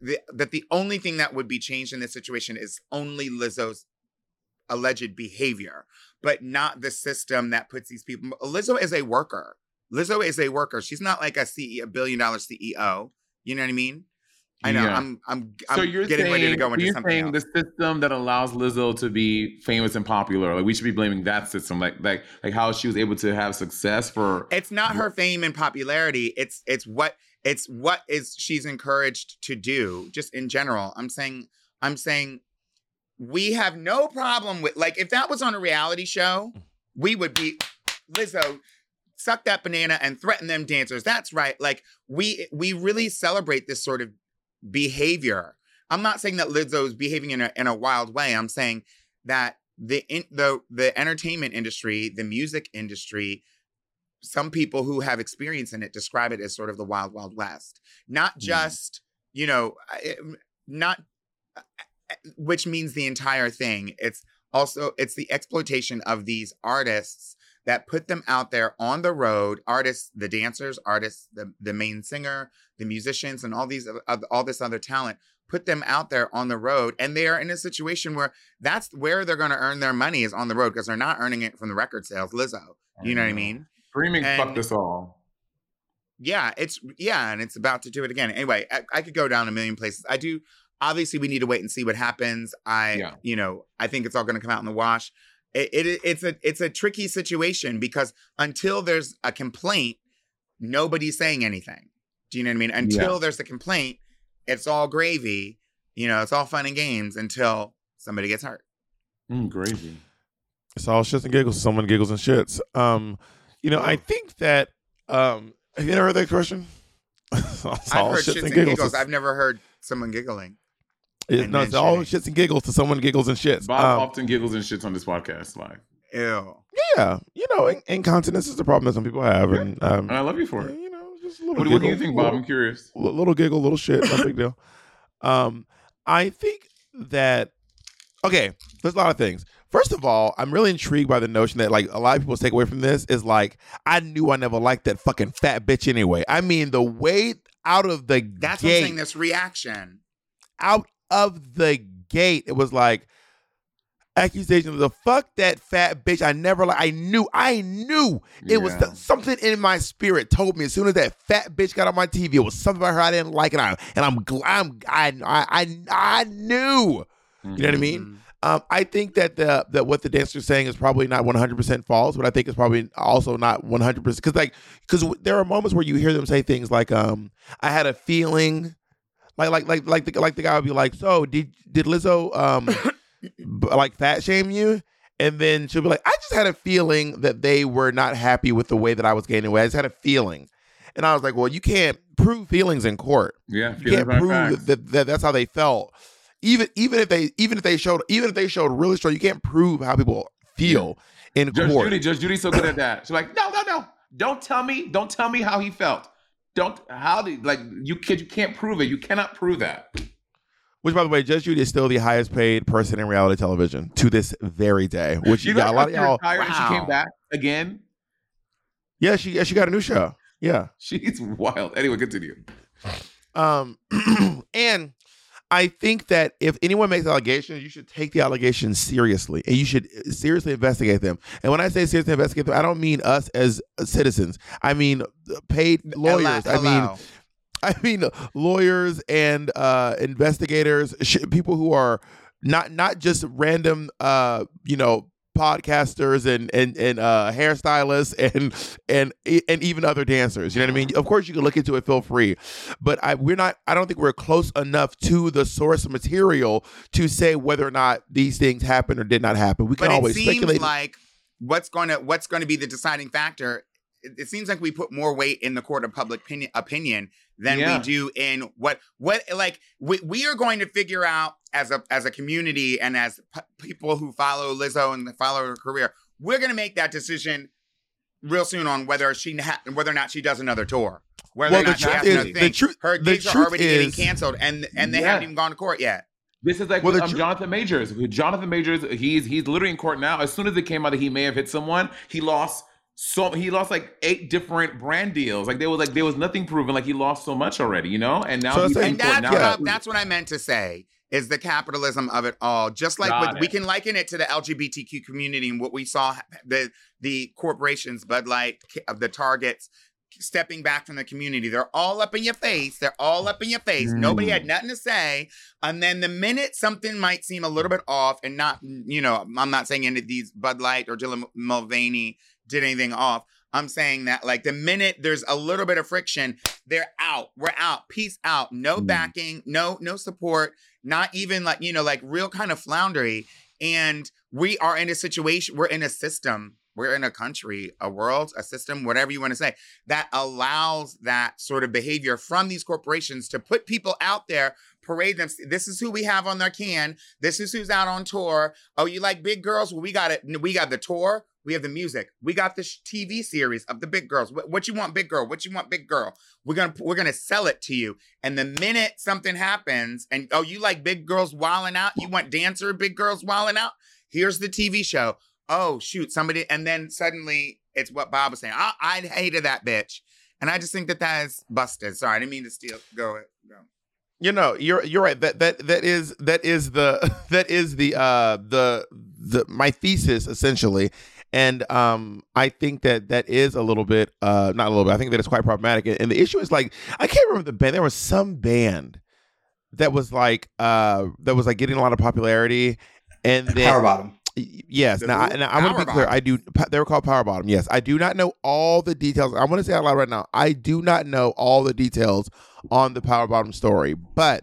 the, that the only thing that would be changed in this situation is only Lizzo's alleged behavior, but not the system that puts these people. Lizzo is a worker. Lizzo is a worker. She's not like a CEO, a billion dollar CEO. You know what I mean? I know. Yeah. I'm I'm I'm so you're getting saying, ready to go into you're something saying else. the system that allows Lizzo to be famous and popular, like we should be blaming that system, like like like how she was able to have success for. It's not her fame and popularity. It's it's what it's what is she's encouraged to do just in general. I'm saying I'm saying we have no problem with like if that was on a reality show, we would be Lizzo suck that banana and threaten them dancers. That's right. Like we we really celebrate this sort of behavior. I'm not saying that Lizzo is behaving in a in a wild way. I'm saying that the in, the the entertainment industry, the music industry, some people who have experience in it describe it as sort of the wild wild west. Not mm. just, you know, eh, not eh, eh, which means the entire thing. It's also it's the exploitation of these artists that put them out there on the road. Artists the dancers artists the, the main singer the musicians and all these all this other talent put them out there on the road and they are in a situation where that's where they're going to earn their money is on the road because they're not earning it from the record sales lizzo. You know what i mean Streaming And- fucked us all. yeah, it's yeah, and it's about to do it again. Anyway, I, I could go down a million places. I do. Obviously, we need to wait and see what happens. I, Yeah. you know, I think it's all going to come out in the wash. it, it it's a it's a tricky situation because until there's a complaint, nobody's saying anything. Do you know what I mean? Until Yeah. there's a complaint, it's all gravy. You know, it's all fun and games until somebody gets hurt. Mm, gravy. It's all shits and giggles. Someone giggles and shits. Um, you know, I think that um, have you ever heard that question? I've heard shits and giggles. I've never heard someone giggling. It- and no, it's all shits and giggles to someone giggles and shits. Bob Um, often giggles and shits on this podcast Like, Ew. yeah, you know, in- incontinence is a problem that some people have, and um, And I love you for it. you know, just a little. What, do- what do you think, Bob? little- I'm curious. L- little giggle, little shit, no big deal. Um, I think that okay, there's a lot of things. First of all, I'm really intrigued by the notion that like a lot of people take away from this is like I knew I never liked that fucking fat bitch anyway. I mean, the way out of the That's what I'm saying. This reaction. out of the gate, it was like accusations of the fuck that fat bitch. I never like. I knew. I knew it was Yeah. th- something in my spirit told me as soon as that fat bitch got on my TV, it was something about her I didn't like, and I and I'm glad. I'm, I I I I knew. You know what I mean? Mm-hmm. Um, I think that the that what the dancer is saying is probably not 100 percent false, but I think it's probably also not 100 percent because like because there are moments where you hear them say things like, um, "I had a feeling," like like like like the like the guy would be like, "So did did Lizzo um b- like fat shame you?" And then she'll be like, "I just had a feeling that they were not happy with the way that I was gaining weight. I just had a feeling." And I was like, "Well, you can't prove feelings in court." Yeah, you can't prove that, that that's how they felt. Even even if they even if they showed even if they showed really strong, you can't prove how people feel in Judge court. Judy, Judge Judy's so good at that. She's like, no, no, no. Don't tell me. Don't tell me how he felt. Don't how did like you kid you can't prove it. You cannot prove that. Which, by the way, Judge Judy is still the highest paid person in reality television to this very day. Which You you got a lot of y'all. retired and she came back again. Yeah, she yeah, she got a new show. Yeah. She's wild. Anyway, continue. Um, and I think that if anyone makes allegations, you should take the allegations seriously and you should uh, seriously investigate them. And when I say seriously investigate them, I don't mean us as citizens. I mean uh, paid lawyers. I mean, I mean lawyers and uh, investigators, sh- people who are not not just random, uh, you know, podcasters and and and uh, hairstylists and and and even other dancers. You know what I mean? Of course, you can look into it. Feel free, but I we're not. I don't think we're close enough to the source material to say whether or not these things happened or did not happen. We can but it always seems speculate. like what's going to what's going to be the deciding factor. It, it seems like we put more weight in the court of public opinion, opinion than Yeah. we do in what what like we, we are going to figure out as a as a community and as p- people who follow Lizzo and follow her career. We're going to make that decision real soon on whether she ha- whether or not she does another tour. Whether Well, or the not she truth has is- another the thing. truth- her the gigs are truth already getting is- canceled, and and they Yeah. haven't even gone to court yet. This is like Well, with, the um, tr- Jonathan Majors. With Jonathan Majors, he's he's literally in court now. As soon as it came out that he may have hit someone, he lost so he lost like eight different brand deals. Like there was like there was nothing proven. Like he lost so much already, you know. And now So he's it's like- in and that's now. what I, Yeah. that's what I meant to say is the capitalism of it all. Just like with, we can liken it to the LGBTQ community and what we saw the the corporations, Bud Light, of the Targets stepping back from the community. They're all up in your face. They're all up in your face. Nobody Mm. had nothing to say. And then the minute something might seem a little bit off, and not, you know, I'm not saying any of these Bud Light or Dylan Mulvaney did anything off. I'm saying that like the minute there's a little bit of friction, they're out. We're out. Peace out. No Mm. backing, no, no support, not even like, you know, like real kind of floundery. And we are in a situation, we're in a system, we're in a country, a world, a system, whatever you want to say, that allows that sort of behavior from these corporations to put people out there, parade them. This is who we have on their can. This is who's out on tour. Oh, you like big girls? Well, we got it. We got the tour. We have the music. We got this TV series of the big girls. What, what you want, big girl? What you want, big girl? We're gonna we're gonna sell it to you. And the minute something happens, and oh, you like big girls wilding out? You want dancer big girls wilding out? Here's the TV show. Oh shoot, somebody, and then suddenly it's what Bob was saying. I, I hated that bitch, and I just think that that is busted. Sorry, I didn't mean to steal. Go go. You know, you're you're right. That that that is that is the that is the uh the the my thesis essentially. And um I think that that is a little bit uh not a little bit. I think that it's quite problematic. And, the issue is like I can't remember the band. There was some band that was like uh that was like getting a lot of popularity and then Power bottom. Yes. Now, I, and I want to be clear. I do. They were called power bottom. Yes, I do not know all the details. I want to say out loud right now. I do not know all the details on the power bottom story, but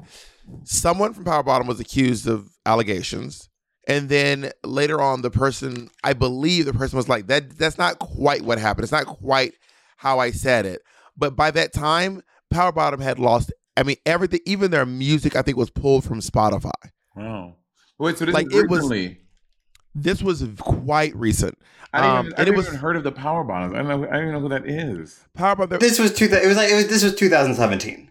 someone from power bottom was accused of allegations, and then later on, the person, I believe, the person was like, "That that's not quite what happened. It's not quite how I said it." But by that time, power bottom had lost. I mean, everything, even their music, I think, was pulled from Spotify. Wow. Wait, so this Like, is it was- recently? This was quite recent. I didn't, Um, I and didn't it was even heard of the power bottoms. I don't know. I don't even know who that is. power bottom. This was two. It was like it was. This was 2017.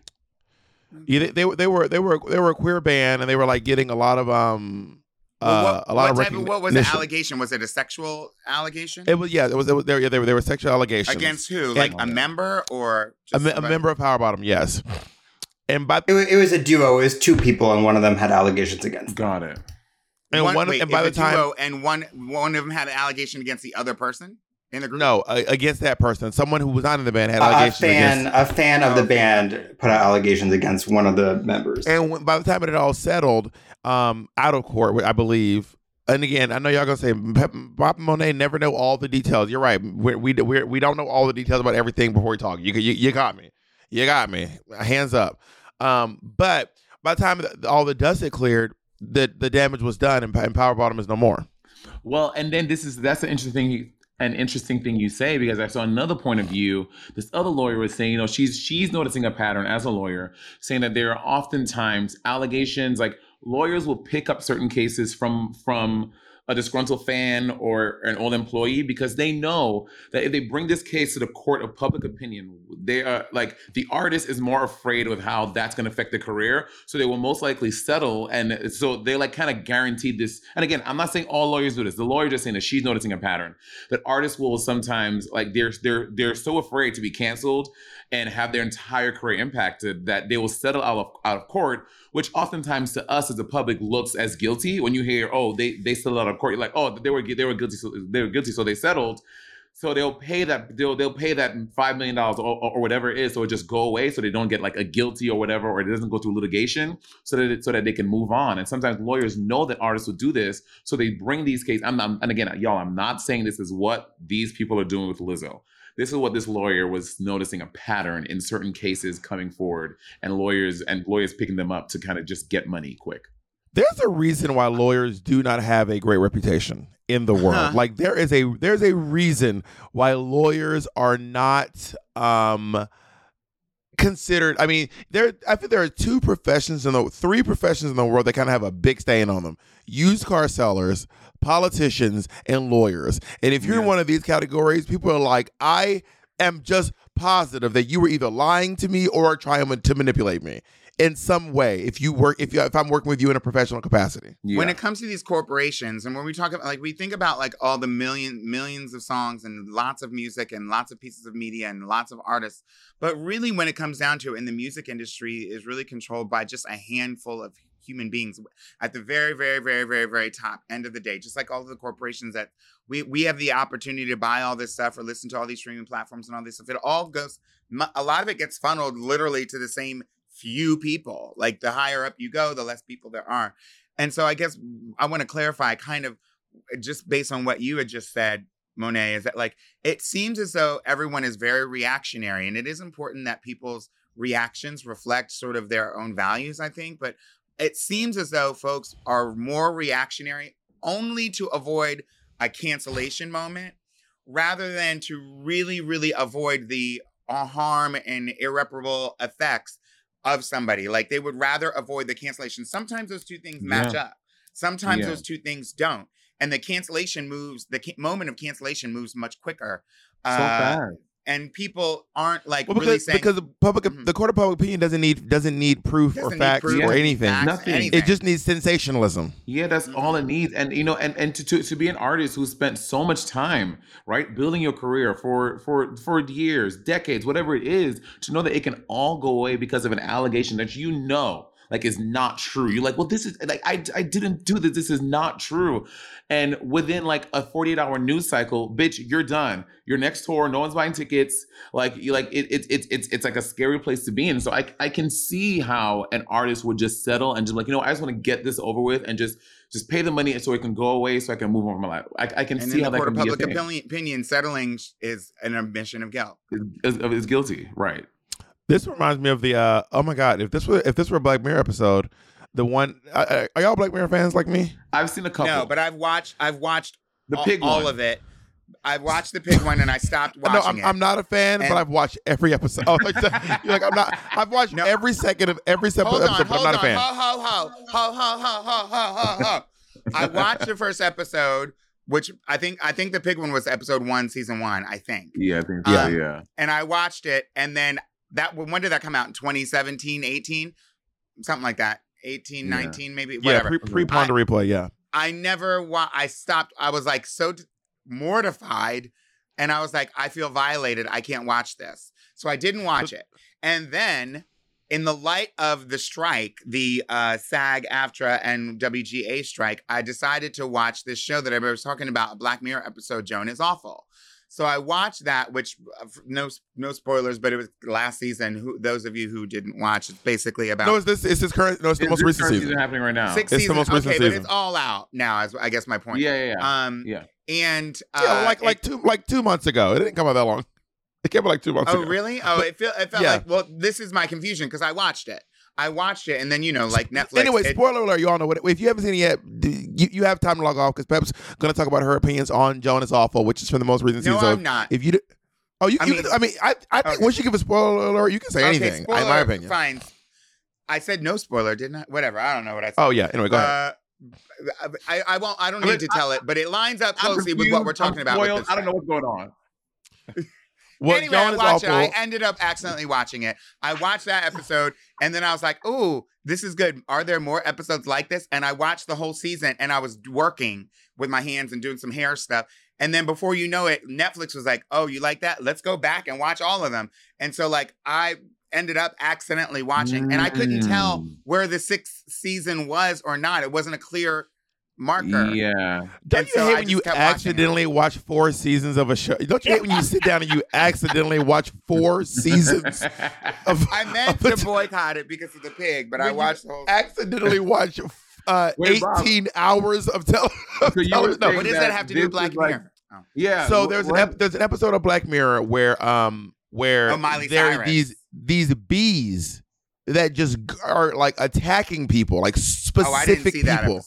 Yeah, they, they were they were they were they were a queer band and they were like getting a lot of um Well, what, a lot of what, type of, what was the allegation? Was it a sexual allegation? It was yeah, it was it was there yeah, they were they were sexual allegations Against who? And- Like a member or a, me- a member of Power Bottom, yes. And by It was, it was a duo. It was two people, and one of them had allegations against. Got it. and one, one wait, and by the time duo and one one of them had an allegation against the other person in the group. no uh, against that person, someone who was not in the band had A, a allegations fan, against. a fan of the Oh. band, put out allegations against one of the members. And when, by the time it had all settled, um, out of court, I believe. And again, I know y'all gonna say Bob Monet never know all the details. You're right. We we we don't know all the details about everything before we talk. You you, you got me. You got me. Hands up. Um, but by the time all the dust had cleared, the the damage was done, and, and Power Bottom is no more. Well, and then this is that's an interesting. An interesting thing you say because I saw another point of view. This other lawyer was saying, you know, she's she's noticing a pattern as a lawyer, saying that there are oftentimes allegations like lawyers will pick up certain cases from from a disgruntled fan or an old employee because they know that if they bring this case to the court of public opinion, they are like the artist is more afraid of how that's going to affect their career, so they will most likely settle, and so they like kind of guaranteed this. And again, I'm not saying all lawyers do this. The lawyer just saying that she's noticing a pattern that artists will sometimes like they're they're they're so afraid to be canceled and have their entire career impacted that they will settle out of out of court, which oftentimes to us as the public looks as guilty. When you hear, oh, they they settled out of court, you're like, oh, they were they were guilty, so they were guilty, so they settled. So they'll pay that they'll they'll pay that five million dollars or, or, whatever it is, so it just go away, so they don't get like a guilty or whatever, or it doesn't go through litigation, so that it, so that they can move on. And sometimes lawyers know that artists will do this, so they bring these cases. I'm and again, y'all, I'm not saying this is what these people are doing with Lizzo. This is what this lawyer was noticing a pattern in certain cases coming forward, and lawyers and lawyers picking them up to kind of just get money quick. There's a reason why lawyers do not have a great reputation in the world. Huh. Like there is a there's a reason why lawyers are not um considered I mean there I think there are two professions in the three professions in the world that kind of have a big stain on them. Used car sellers, politicians, and lawyers. And if you're in one of these categories, people are like, I am just positive that you were either lying to me or trying to manipulate me in some way if you work if you if I'm working with you in a professional capacity. When it comes to these corporations, and when we talk about like we think about like all the million millions of songs and lots of music and lots of pieces of media and lots of artists, but really when it comes down to it, in the music industry is really controlled by just a handful of human beings at the very, very, very, very, very top end of the day. Just like all of the corporations that we we have the opportunity to buy all this stuff or listen to all these streaming platforms and all this stuff. It all goes. A lot of it gets funneled literally to the same few people. Like the higher up you go, the less people there are. And so I guess I want to clarify kind of uh, just based on what you had just said, Monet, is that like it seems as though everyone is very reactionary. And it is important that people's reactions reflect sort of their own values, I think. But it seems as though folks are more reactionary only to avoid a cancellation moment rather than to really, really avoid the uh, harm and irreparable effects of somebody. Like they would rather avoid the cancellation. Sometimes those two things match Yeah. up. Sometimes Yeah. those two things don't. And the cancellation moves, the ca- moment of cancellation moves much quicker. So Uh, fast. And people aren't like Well, really because saying because the public mm-hmm. the court of public opinion doesn't need doesn't need proof Doesn't or need facts proof, or doesn't anything. facts, Nothing. anything. It just needs sensationalism. Yeah, that's all it needs. And you know, and and to, to to be an artist who spent so much time, right, building your career for for for years, decades, whatever it is, to know that it can all go away because of an allegation that you know. Like is not true. You're like, well, this is like I I didn't do this. This is not true. And within like a 48 hour news cycle, bitch, you're done. You're next tour. No one's buying tickets. Like you like it, it, it it's it's like a scary place to be in. So I I can see how an artist would just settle and just like you know I just want to get this over with and just just pay the money so it can go away so I can move on with my life. I, I can And see how the that can be a public thing. opinion, opinion, settling is an admission of guilt. Is, is guilty, right? This reminds me of the uh oh my god if this were if this were a Black Mirror episode, the one uh, uh, are y'all Black Mirror fans like me? I've seen a couple. No, but I've watched. I've watched The all, pig all one. of it. I've watched the pig one and I stopped watching no, I'm, it. I'm not a fan, And- but I've watched every episode. Oh, like, you're like I'm not. I've watched every second of every se- Hold episode, on, but I'm not on. a fan. Ho, ho, ho, ho, ho, ho, ho, ho, ho, ho. I watched the first episode, which I think I think the pig one was episode one, season one. I think. Yeah, I think Yeah. yeah, yeah. and I watched it, and then that when did that come out? In 2017, 18, something like that. 18, Yeah. 19, maybe Yeah, whatever. pre pre ponder replay. Yeah, I never wa- I stopped. I was like so d- mortified and I was like I feel violated. I can't watch this. So I didn't watch it. And then in the light of the strike, the uh, SAG, AFTRA, and WGA strike, I decided to watch this show that everybody was talking about, a Black Mirror episode, Joan is Awful. So I watched that, which uh, no no spoilers, but it was last season. Who those of you who didn't watch, it's basically about no, it's this. It's this current. No, it's the most this recent current season. happening right now? Six It's the seasons. most recent okay, but season. it's all out now. Is I guess my point. Yeah, yeah, yeah. Um, yeah. and uh, yeah, like like it- two like two months ago. It didn't come out that long. It came out like two months ago. oh ago. really? Oh, it felt it felt Yeah. like well, this is my confusion because I watched it. I watched it, and then you know, like Netflix. Anyway, it- spoiler alert, you all know what. If you haven't seen it yet, you, you have time to log off because Pep's going to talk about her opinions on Joan is Awful, which is from the most recent No, season. So I'm not. If you, do, oh, you, I you mean- I mean, I, I think Okay. once you give a spoiler alert, you can say Okay, anything. in my opinion. Fine. I said no spoiler, didn't I? Whatever. I don't know what I said. Oh yeah. Anyway, go ahead. Uh, I, I won't. I don't I mean, need to tell it, but it lines up closely with what we're talking I'm about. with this I don't know what's going on. Well, anyway, I watched it. I ended up accidentally watching it. I watched that episode, and then I was like, "Ooh, this is good. Are there more episodes like this?" And I watched the whole season, and I was working with my hands and doing some hair stuff. And then before you know it, Netflix was like, "Oh, you like that? Let's go back and watch all of them." And so, like, I ended up accidentally watching, and I couldn't tell Mm. where the sixth season was or not. It wasn't a clear marker. Yeah. Don't and you so hate when you kept it. accidentally watch four seasons of a show? Don't you hate when you sit down and you accidentally watch four seasons of? I meant of a to boycott it because of the pig, but I When you watched the whole. accidentally watch uh, Wait, Bob. 18 hours of, tele- So you were television. No, What does that that have to do with Black is like- Mirror? Oh. Yeah. so wh- there's an ep- there's an episode of Black Mirror where um where Oh, Miley there are these these bees that just are like attacking people, like specific Oh, I didn't see that people.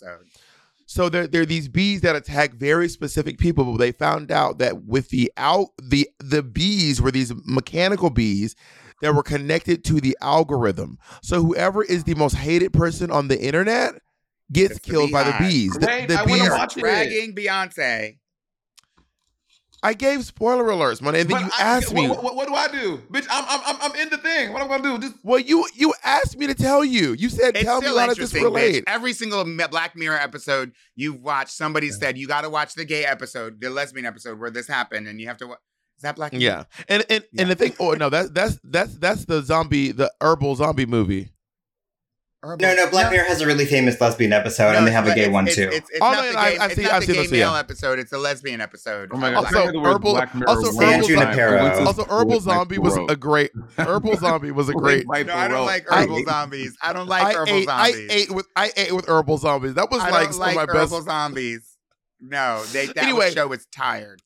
Episode. So there, there are these bees that attack very specific people, but they found out that with the out the the bees were these mechanical bees that were connected to the algorithm. So whoever is the most hated person on the internet gets It's the killed by the bees. The- Great, the I bees- watch it. Dragging Beyonce. I gave spoiler alerts, money, and then But you I- asked me. What, what, what do I do, bitch? I'm I'm I'm- I'm in the thing. What am I gonna do? Just Well, you you asked me to tell you. You said, It's "Tell me still how does this interesting, bitch. relate?" Every single Black Mirror episode you've watched, somebody said you got to watch the gay episode, the lesbian episode where this happened, and you have to. Wa- Is that Black Mirror? Yeah, and and and the thing. Oh no, that's that's that's that's the zombie, the herbal zombie movie. Herbal- No, no, Black Mirror has a really famous lesbian episode, No, and they have a gay it's- one it's- too. It's, it's Oh, not no, the gay, I've it's not the gay male yeah. episode. It's a lesbian episode. oh my god. Also, I heard the herbal- Black Mirror also herbal- San. Junipero. I went to Also, herbal zombie was a great. Herbal zombie was a great. No, I don't like herbal ate- zombies. I don't like I herbal ate, I ate with I ate with herbal zombies. That was I like don't some like of my herbal best. zombies. No, they that Anyway. show was tired.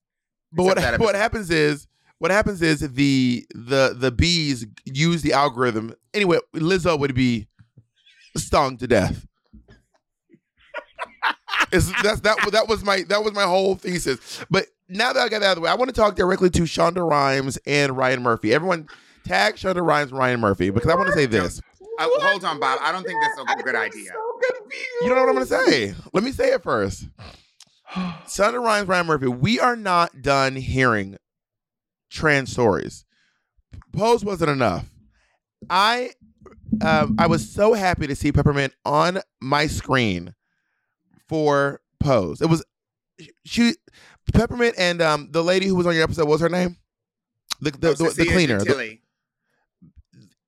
But what what happens is what happens is the the the bees use the algorithm. Anyway, Lizzo would be stung to death. Is that's that that was my that was my whole thesis. But now that I got that out of the way, I want to talk directly to Shonda Rhimes and Ryan Murphy. Everyone tag Shonda Rhimes and Ryan Murphy because I want to say this. Uh, hold on, Bob. I don't think that's a good idea. You don't know what I'm going to say. Let me say it first. Shonda Rhimes, Ryan Murphy, we are not done hearing trans stories. Pose wasn't enough. I um, I was so happy to see Peppermint on my screen for Pose. It was she Peppermint and um, the lady who was on your episode. What was her name? The the, Oh, the, the cleaner. The-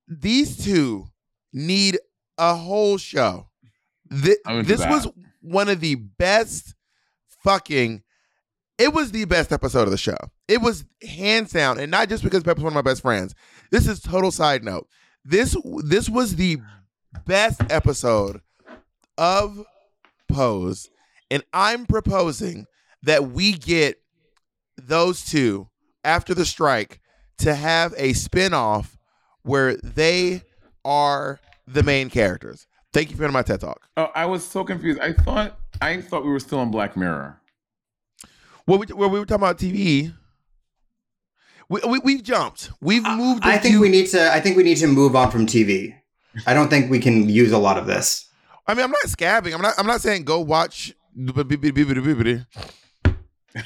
these two need a whole show. Thi- this that. was one of the best fucking. It was the best episode of the show. It was hands down, and not just because Pepper's one of my best friends. This is total side note. This this was the best episode of Pose, and I'm proposing that we get those two after the strike to have a spin-off where they are the main characters. Thank you for my TED talk. Oh, I was so confused. I thought I thought we were still on Black Mirror. Well, we, well, we were talking about TV. We, we, we've jumped. We've moved. I think we need to. I think we need to move on from TV. I don't think we can use a lot of this. I mean, I'm not scabbing. I'm not. I'm not saying go watch.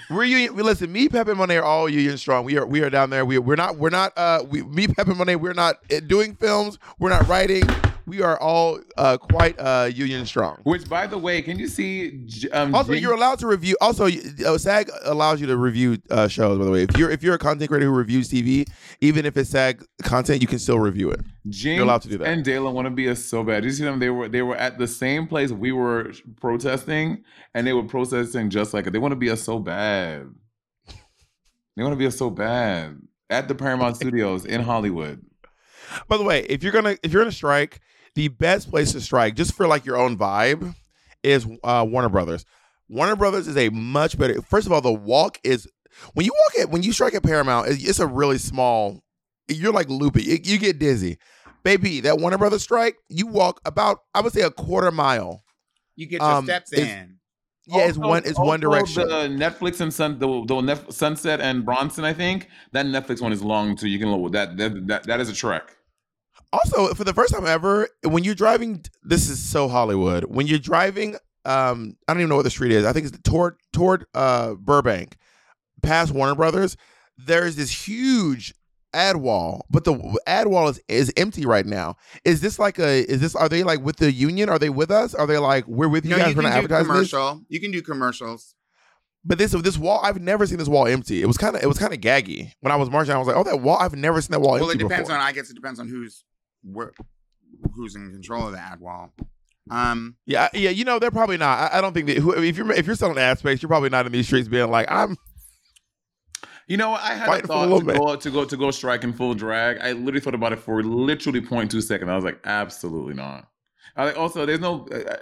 We're we- Listen, me, Pep, and Monet are all union strong. We are. We are down there. We we're not. We're not. Uh, we me, Pep, and Monet. We're not uh, doing films. We're not writing. We are all uh quite uh union strong. Which, by the way, can you see? Um, Also, Jing- you're allowed to review. Also, uh, SAG allows you to review uh, shows. By the way, if you're if you're a content creator who reviews TV, even if it's SAG content, you can still review it. You're allowed to do that. And Dayla want to be us so bad. Did you see them? They were they were at the same place we were protesting, and they were protesting just like it. They want to be us so bad. They want to be us so bad at the Paramount Studios in Hollywood. By the way, if you're gonna if you're gonna strike, the best place to strike, just for like your own vibe, is uh, Warner Brothers. Warner Brothers is a much better. First of all, the walk is when you walk at when you strike at Paramount, it's, it's a really small. You're like loopy. You, you get dizzy, baby. That Warner Brothers strike, you walk about I would say a quarter mile. You get your Um, steps in. Yeah, it's Also- one. It's one direction. The Netflix and Sun, the, the Nef- Sunset and Bronson, I think that Netflix one is long too. You can load that. That that, that is a trek. Also, for the first time ever, when you're driving, this is so Hollywood. When you're driving, um, I don't even know what the street is. I think it's toward toward uh Burbank, past Warner Brothers. There's this huge ad wall, but the ad wall is is empty right now. Is this like a? Is this? Are they like with the union? Are they with us? Are they like we're with you No, guys? you We're gonna do this. commercial. You can do commercials. But this this wall, I've never seen this wall empty. It was kind of it was kind of gaggy when I was marching. I was like, oh, that wall. I've never seen that wall Well, it depends before. on. I guess it depends on who's where, who's in control of the ad wall. Um, Yeah, yeah, you know they're probably not. I, I don't think that who, if you're if you're selling ad space, you're probably not in these streets being like, I'm. You know, I had Fighting a for a thought to go, to go to go strike in full drag. I literally thought about it for literally 0.2 seconds. I was like, absolutely not. I like also, there's no. Uh,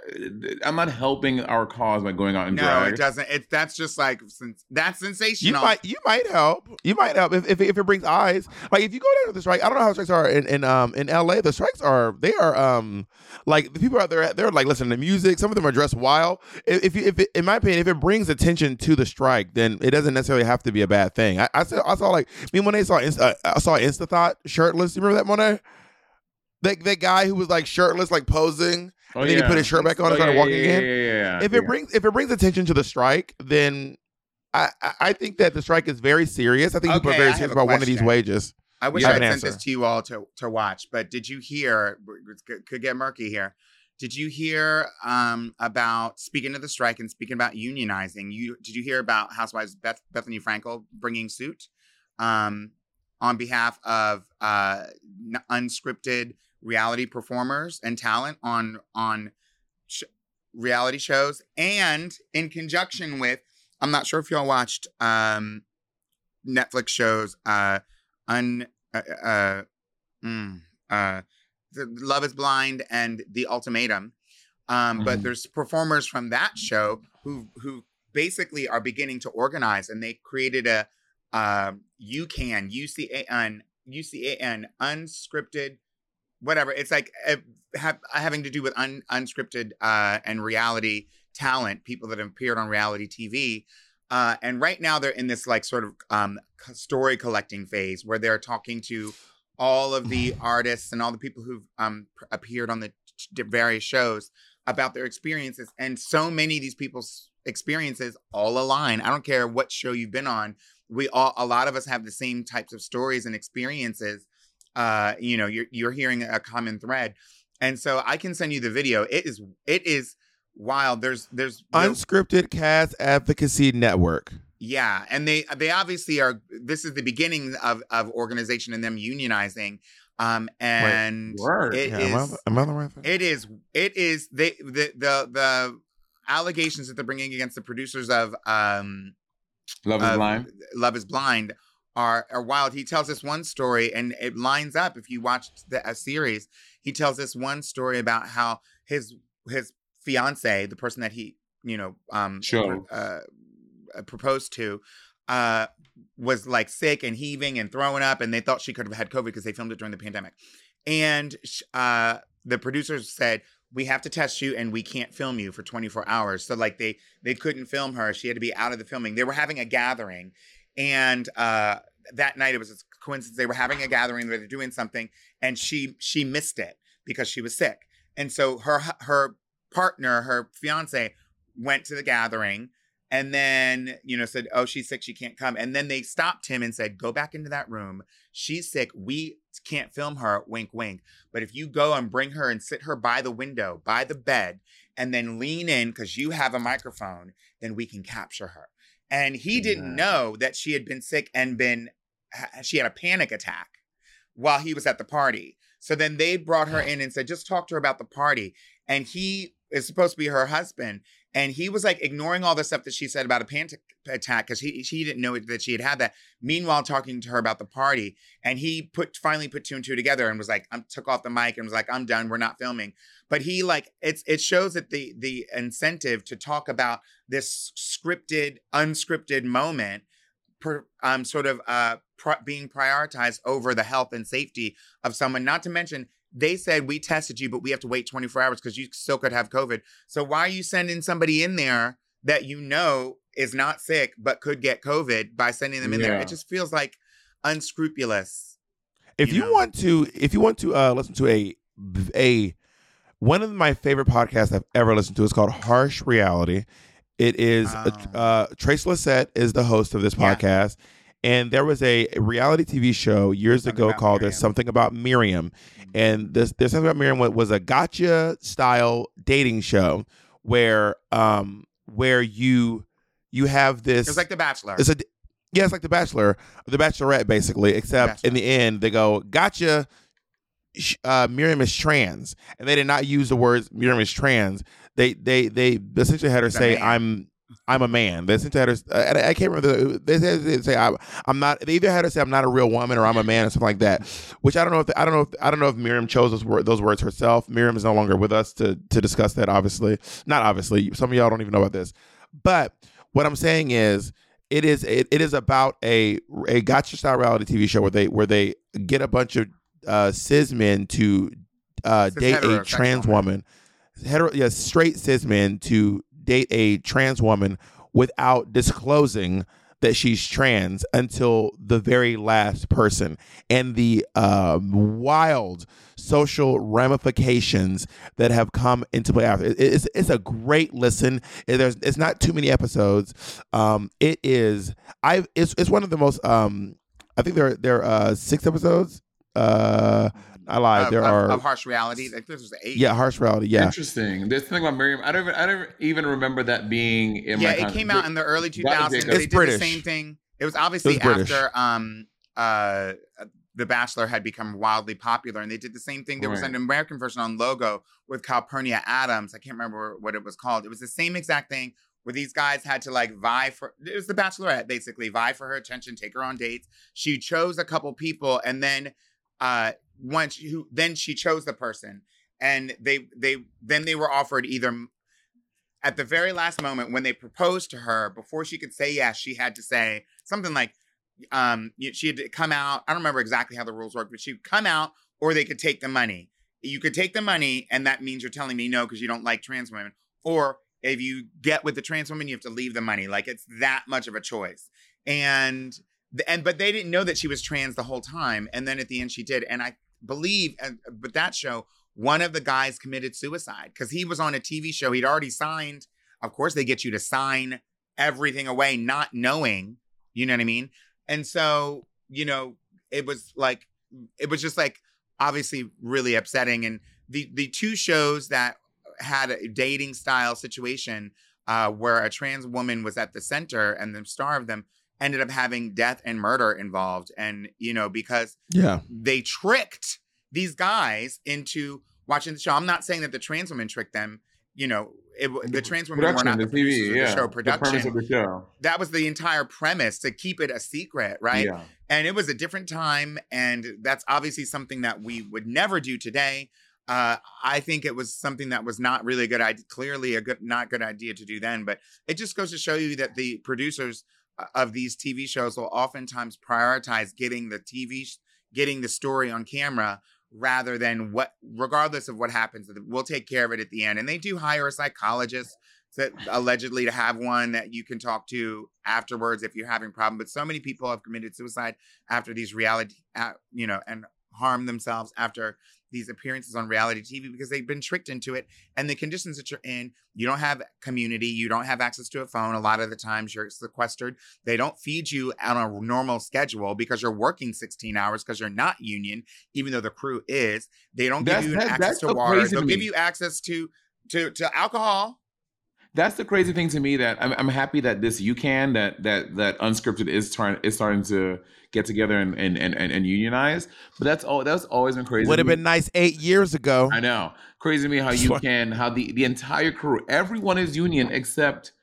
I'm not helping our cause by going out in no, drag. it doesn't. It that's just like sens- that's You sensational. might you might help. You might help if, if if it brings eyes. Like if you go down to the strike, I don't know how strikes are in, in um in LA. The strikes are they are um like the people out there they're like listening to music. Some of them are dressed wild. If, if you if it, in my opinion, if it brings attention to the strike, then it doesn't necessarily have to be a bad thing. I, I saw I saw like me when they saw Insta, uh, I saw Instathought shirtless. You remember that Monet? That that guy who was like shirtless, like posing, Oh, and then he put his shirt back on Oh, and started yeah, walking yeah, again. yeah, yeah, yeah, if it yeah. brings if it brings attention to the strike, then I I- I think that the strike is very serious. I think people are very serious have a about one of these wages. I wish I I had an sent this to you all to to watch, but did you hear? it could- Could get murky here. Did you hear um, about speaking of the strike and speaking about unionizing? You did you hear about Housewives Beth, Bethenny Frankel bringing suit um, on behalf of uh, n- unscripted reality performers and talent on on sh- reality shows, and in conjunction with I'm not sure if y'all watched um, Netflix shows. Uh, un uh, uh, mm, uh, the Love Is Blind and The Ultimatum. Um, But Mhm. there's performers from that show who who basically are beginning to organize, and they created a um, UCAN UCAN UCAN unscripted whatever. It's like uh, have, having to do with un, unscripted uh, and reality talent, people that have appeared on reality TV. Uh, and right now they're in this like sort of um, story collecting phase where they're talking to all of the artists and all the people who've um, appeared on the various shows about their experiences. And so many of these people's experiences all align. I don't care what show you've been on. We all, a lot of us have the same types of stories and experiences. Uh, you know, you're you're hearing a common thread, and so I can send you the video. It is it is wild. There's there's there- Unscripted Cast Advocacy Network. yeah, and they they obviously are. This is the beginning of of organization and them unionizing. Um, and word. it Yeah, am I- is- am I the right thing? it is it is they the the the allegations that they're bringing against the producers of um Love is of Blind. Love is Blind are are wild. He tells this one story, and it lines up. If you watch the a series, he tells this one story about how his his fiance, the person that he you know um Sure. uh, uh, proposed to, uh was like sick and heaving and throwing up, and they thought she could have had COVID because they filmed it during the pandemic, and uh the producers said we have to test you and we can't film you for 24 hours so like they they couldn't film her she had to be out of the filming they were having a gathering and uh that night it was a coincidence. They were having a gathering where they're doing something and she she missed it because she was sick. And so her her partner her fiance went to the gathering and then you know said oh she's sick. She can't come. And then they stopped him and said go back into that room. She's sick. We can't film her. Wink wink. But if you go and bring her and sit her by the window by the bed and then lean in because you have a microphone then we can capture her and he didn't know that she had been sick and been she had a panic attack while he was at the party. So then they brought her in and said just talk to her about the party. And he is supposed to be her husband and he was like ignoring all the stuff that she said about a panic attack because he she didn't know that she had had that. Meanwhile, talking to her about the party, and he put finally put two and two together and was like, "I'm took off the mic and was like, I'm done. We're not filming." But he like it's it shows that the the incentive to talk about this scripted, unscripted moment, per, um, sort of uh being prioritized over the health and safety of someone. Not to mention they said we tested you, but we have to wait 24 hours because you still could have COVID. So why are you sending somebody in there that you know is not sick but could get COVID by sending them in there? It just feels like unscrupulous. If you, want to, if you want to uh, listen to a a one of my favorite podcasts I've ever listened to is called Harsh Reality. It is uh, Trace Lysette is the host of this podcast, and there was a reality TV show years ago called "There's Something About Miriam," and this "There's Something About Miriam" wa- was a gotcha style dating show where um where you you have this It's like The Bachelor. it's a yeah, it's like The Bachelor, The Bachelorette, basically. Except in the end, they go, "Gotcha." Uh, Miriam is trans, and they did not use the words Miriam is trans. They they they essentially had her say, "I'm I'm a man." They essentially had her. Uh, and I can't remember. The, they said they say, I'm, "I'm not." They either had to say, "I'm not a real woman" or "I'm a man" or something like that. Which I don't know if I don't know if I don't know if Miriam chose those word, those words herself. Miriam is no longer with us to to discuss that. Obviously, not obviously. Some of y'all don't even know about this, but what I'm saying is it is it, it is about a a gotcha style reality TV show where they where they get a bunch of uh, cis men to uh, date a trans woman, hetero yeah straight cis men to date a trans woman without disclosing that she's trans until the very last person and the um, wild social ramifications that have come into play after. It's, it's a great listen. There's it's not too many episodes. Um, it is I it's it's one of the most um I think there there are uh, six episodes. Uh, I lied. Of- there of, are of harsh reality. Like this was eight. yeah harsh reality. Yeah, Interesting. There's something about Miriam. I don't. Even, I don't even remember that being in yeah, my. it con- came out in the early 2000s. dig They up. did the same thing. It was obviously It was after um uh The Bachelor had become wildly popular, and they did the same thing. There was Right. an American version on Logo with Calpernia Addams. I can't remember what it was called. It was the same exact thing where these guys had to like vie for. It was The Bachelorette basically vie for her attention, take her on dates. She chose a couple people, and then uh once who then she chose the person, and they they then they were offered either at the very last moment when they proposed to her before she could say yes she had to say something like um she had to come out i don't remember exactly how the rules worked but she'd come out or they could take the money. You could take the money and that means you're telling me no because you don't like trans women. Or if you get with the trans woman you have to leave the money. Like it's that much of a choice. And and but they didn't know that she was trans the whole time and then at the end she did and i believe and but that show one of the guys committed suicide because he was on a tv show he'd already signed. Of course they get you to sign everything away not knowing you know what i mean? And so you know it was like it was just like obviously really upsetting. And the the two shows that had a dating style situation uh, where a trans woman was at the center and the star of them ended up having death and murder involved and you know because Yeah. they tricked these guys into watching the show. I'm not saying that the trans women tricked them. You know, it, the trans women were not the, the TV, yeah. the show. Production. of the show. That was the entire premise to keep it a secret, right? Yeah. And it was a different time, and that's obviously something that we would never do today. Uh, I think it was something that was not really a good idea. Clearly, a good, not good idea to do then. But it just goes to show you that the producers of these TV shows will oftentimes prioritize getting the TV, getting the story on camera rather than what, regardless of what happens. We'll take care of it at the end. And they do hire a psychologist that allegedly to have one that you can talk to afterwards if you're having problem. But so many people have committed suicide after these reality, you know, and harm themselves after these appearances on reality TV because they've been tricked into it. And the conditions that you're in, you don't have community, you don't have access to a phone. A lot of the times you're sequestered. They don't feed you on a normal schedule because you're working 16 hours because you're not union, even though the crew is. They don't That's- give you that- access to water. They'll to give you access to to to alcohol. That's the crazy thing to me that I'm, I'm happy that this you can that that that unscripted is trying is starting to get together and and and, and, unionize. But that's all that's always been crazy. Would have been nice eight years ago. I know. Crazy to me how you can how the the entire crew everyone is union except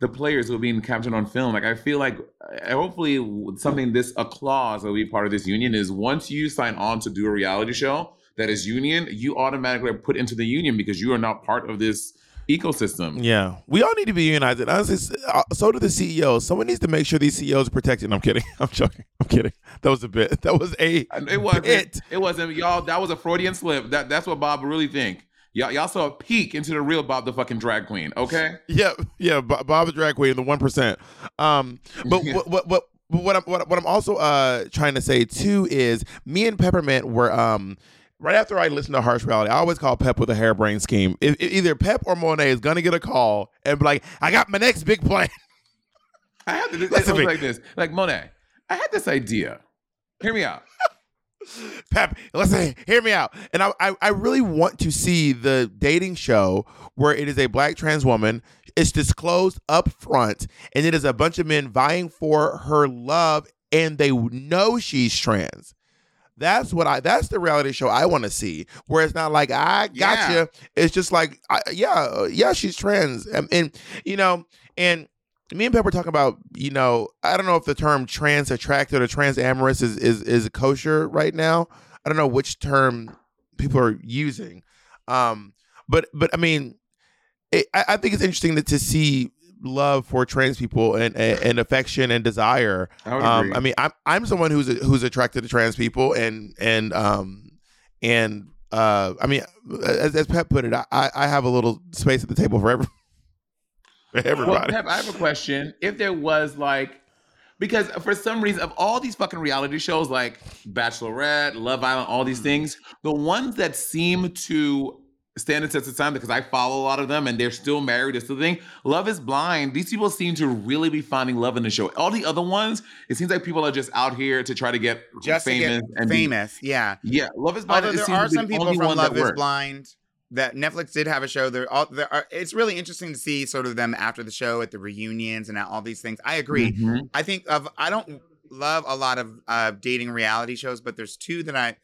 the players who are being captured on film. Like I feel like uh, hopefully something this a clause that will be part of this union is once you sign on to do a reality show that is union, you automatically are put into the union because you are not part of this ecosystem. Yeah, we all need to be united. Honestly, uh, so do the CEOs. Someone needs to make sure these CEOs are protected. I'm kidding. I'm joking. I'm kidding. That was a bit. That was a. It wasn't. bit. It wasn't. Y'all, that was a Freudian slip. That that's what Bob really think. Y'all, y'all saw a peek into the real Bob the fucking drag queen. Okay. Yeah, yeah. Bo- Bob the drag queen, the one percent. Um, but what what what. But what I'm what, what I'm also uh trying to say too is me and Peppermint were um right after I listened to Harsh Reality, I always call Pep with a harebrained scheme. Either Pep or Monet is gonna get a call and be like, "I got my next big plan." I had to, Listen was to me. like this. Like Monet, I had this idea. Hear me out. Pep, listen, hear me out. And I, I, I really want to see the dating show where it is a black trans woman. It's disclosed up front, and it is a bunch of men vying for her love, and they know she's trans. That's what I. That's the reality show I want to see, where it's not like I gotcha. Yeah. It's just like, I, yeah, yeah, she's trans, and, and you know, and me and Pep were talking about, you know, I don't know if the term trans attracted or trans amorous is, is is kosher right now. I don't know which term people are using. Um, but but I mean, it, I, I think it's interesting that to see love for trans people and and, and affection and desire. I Um. I mean, I'm I'm someone who's who's attracted to trans people and and um and uh I mean, as, as Pep put it, I I have a little space at the table for every, for Well, everybody. Pep, I have a question. If there was like, because for some reason, of all these fucking reality shows like Bachelorette, Love Island, all these things, the ones that seem to stand the test of time because I follow a lot of them and they're still married, it's the thing. Love is blind. These people seem to really be finding love in the show. All the other ones, it seems like people are just out here to try to get Just to famous get and be- famous, yeah. yeah, Love is blind. Although there are some the people from Love is works. Blind that Netflix did have a show. There, all there are. It's really interesting to see sort of them after the show at the reunions and all these things. I agree. Mhm. I think of I don't love a lot of uh, dating reality shows, but there's two that I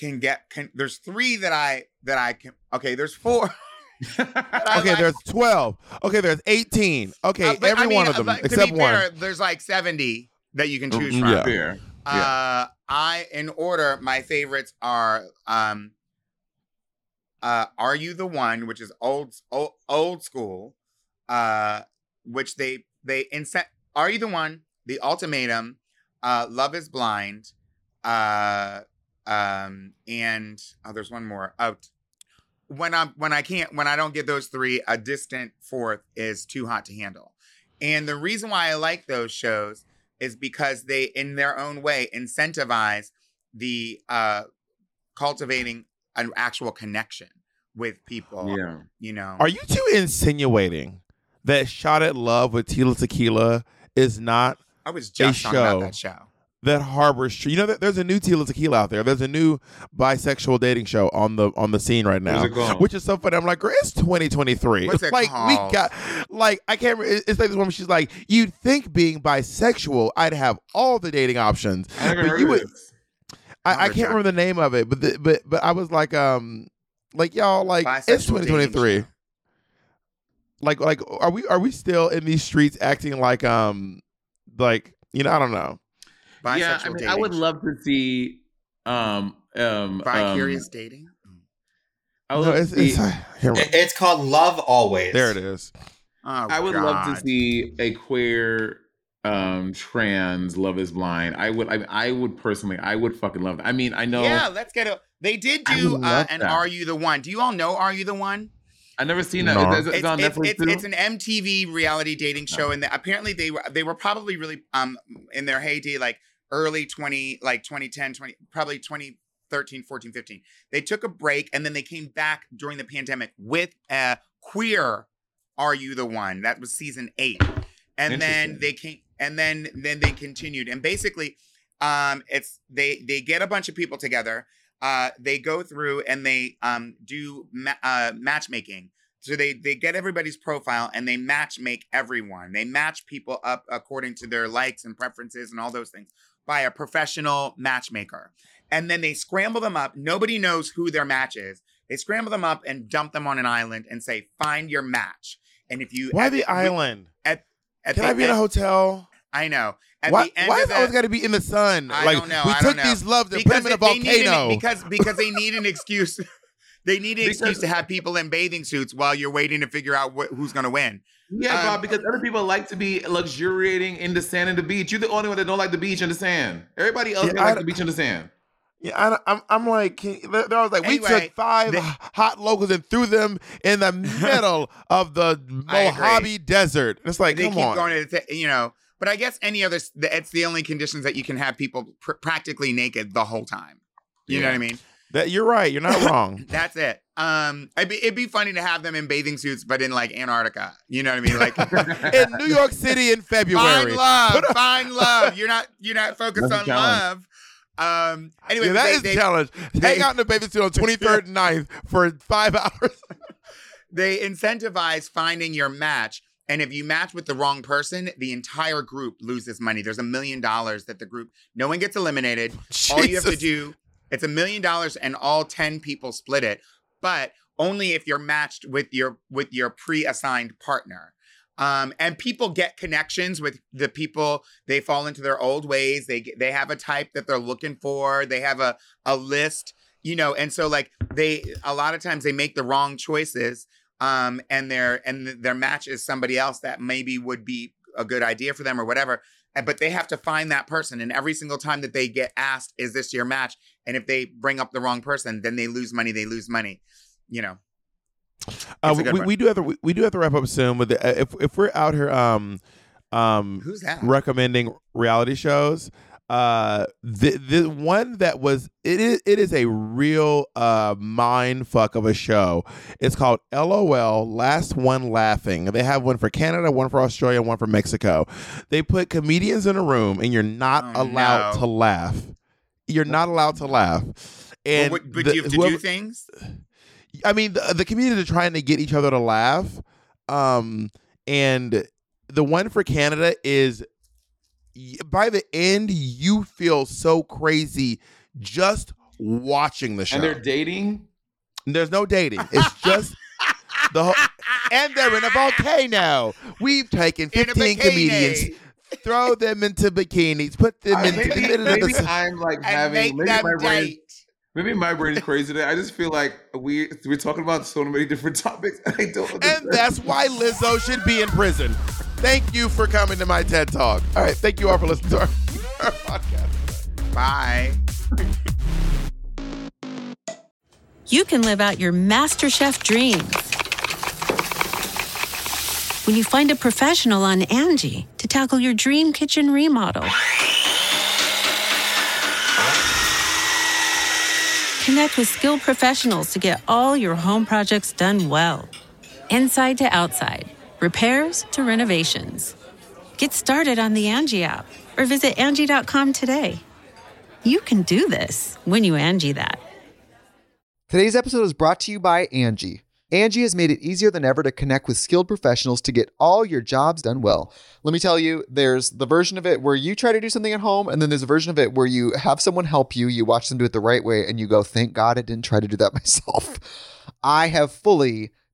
can get. Can, there's three that I that I can. Okay, there's four. Okay, there's 12. Okay, there's 18. Okay, Uh, every I mean, one of uh, them but to except be one. fair, there's like 70 that you can choose Mm, from. yeah. Fair. Uh, I in order, my favorites are um, uh, "Are You the One," which is old old, old school, uh, which they they incent. "Are You the One?" The Ultimatum, uh, "Love Is Blind," uh, um, and oh, there's one more. Oh, t- when I'm when I can't when I don't get those three, a distant fourth is "Too Hot to Handle," and the reason why I like those shows is because they, in their own way, incentivize the uh, cultivating an actual connection with people. Yeah. You know. Are you two insinuating that Shot at Love with Tila Tequila is not I was a just talking about show that show. That harbors tr- you know there's a new Tila Tequila out there. There's a new bisexual dating show on the on the scene right now, What's it called? which is so funny. I'm like, girl, it's 2023. What's it like called? we got like I can't. remember. It's like this woman. She's like, you'd think being bisexual, I'd have all the dating options, I but you would. I, I can't remember the name of it, but the, but but I was like, um, like y'all, like it's Bisexual dating 2023. Like like are we are we still in these streets acting like um like you know I don't know. Yeah, I Bisexual mean, I would love to see um um Vicarious um, dating. I would No, love to it's, see, it's, here It's called Love Always. there it is. Oh, I would love to see a queer um trans Love Is Blind. I would. I, I would personally. I would fucking love that. I mean, I know. Yeah, let's get it. They did do would uh, love an "Are You the One"? Do you all know "Are You the One"? I never seen that. No. It's, it's It's, on it's, Netflix it's, too. it's an MTV reality dating show, and the, apparently they were they were probably really um in their heyday, like early twenty, like 2010, 20, probably 2013, 14, 15. They took a break, and then they came back during the pandemic with a queer "Are You the One"? That was season eight, and then they came, and then then they continued, and basically, um, it's they they get a bunch of people together. Uh, they go through and they um do ma- uh, matchmaking. So they they get everybody's profile and they match make everyone. They match people up according to their likes and preferences and all those things by a professional matchmaker. And then they scramble them up. Nobody knows who their match is. They scramble them up and dump them on an island and say, "Find your match." And if you Why at the island? At, at Can the I be in a hotel? I know. At Why, the end why of is it always got to be in the sun? I like don't know. we I took don't know. these love and put them in a need an- because because they need an excuse. They need an excuse to have people in bathing suits while you're waiting to figure out wh- who's going to win. Yeah, Um, Bob, because other people like to be luxuriating in the sand and the beach. You're the only one that don't like the beach and the sand. Everybody else Yeah, may I like the beach and the sand. Yeah, I, don't- I'm, I'm like, can, they're, they're always like, we Anyway, took five they- hot locals and threw them in the middle of the Mojave Desert. It's like, they come keep on. going to the, you know. But I guess any other, s- the- it's the only conditions that you can have people pr- practically naked the whole time. You know what I mean? That you're right. You're not wrong. That's it. Um, it'd be, it'd be funny to have them in bathing suits, but in like Antarctica. You know what I mean? Like in New York City in February. Find love. Find love. You're not you're not focused That's on love. Um anyway, yeah, that they, is they, a challenge. they- Hang out in the bathing suit on 23rd and 9th for five hours. they incentivize finding your match. And if you match with the wrong person, the entire group loses money. There's a million dollars that the group no one gets eliminated. All you have to do, it's a million dollars and all 10 people split it, but only if you're matched with your with your pre-assigned partner. Um, and people get connections with the people. They fall into their old ways. They they have a type that they're looking for. They have a a list, you know. And so like they a lot of times they make the wrong choices. Um, and their and their match is somebody else that maybe would be a good idea for them or whatever. And- But they have to find that person. And every single time that they get asked, "Is this your match?" and if they bring up the wrong person, then they lose money. They lose money. You know. Uh, It's a good we, we do have to we, we do have to wrap up soon. But the, uh, if if we're out here um um Who's that? recommending reality shows, uh the the one that was it is it is a real uh mind fuck of a show. It's called LOL Last One Laughing. They have one for Canada, one for Australia, one for Mexico. They put comedians in a room and you're not Oh, allowed no. to laugh. You're not allowed to laugh. And but, but the- you have to whoever- do things. I mean, the, the comedians are trying to get each other to laugh. Um, and the one for Canada is by the end, you feel so crazy just watching the show. And they're dating. There's no dating. It's just the whole, and they're in a volcano. We've taken 15 comedians, throw them into bikinis, put them I- into the maybe of the. I'm like And having make maybe my brain. Maybe my brain is crazy today. I just feel like we we're talking about so many different topics, and I don't. And that's why Lizzo should be in prison. Thank you for coming to my TED Talk. All right, thank you all for listening to our, our podcast. Bye. you can live out your MasterChef dreams when you find a professional on Angi to tackle your dream kitchen remodel. Connect with skilled professionals to get all your home projects done well. Inside to outside, repairs to renovations. Get started on the Angi app or visit Angi.com today. You can do this when you Angi that. Today's episode is brought to you by Angi. Angi has made it easier than ever to connect with skilled professionals to get all your jobs done well. Let me tell you, there's the version of it where you try to do something at home, and then there's a version of it where you have someone help you, you watch them do it the right way, and you go, thank God I didn't try to do that myself. I have fully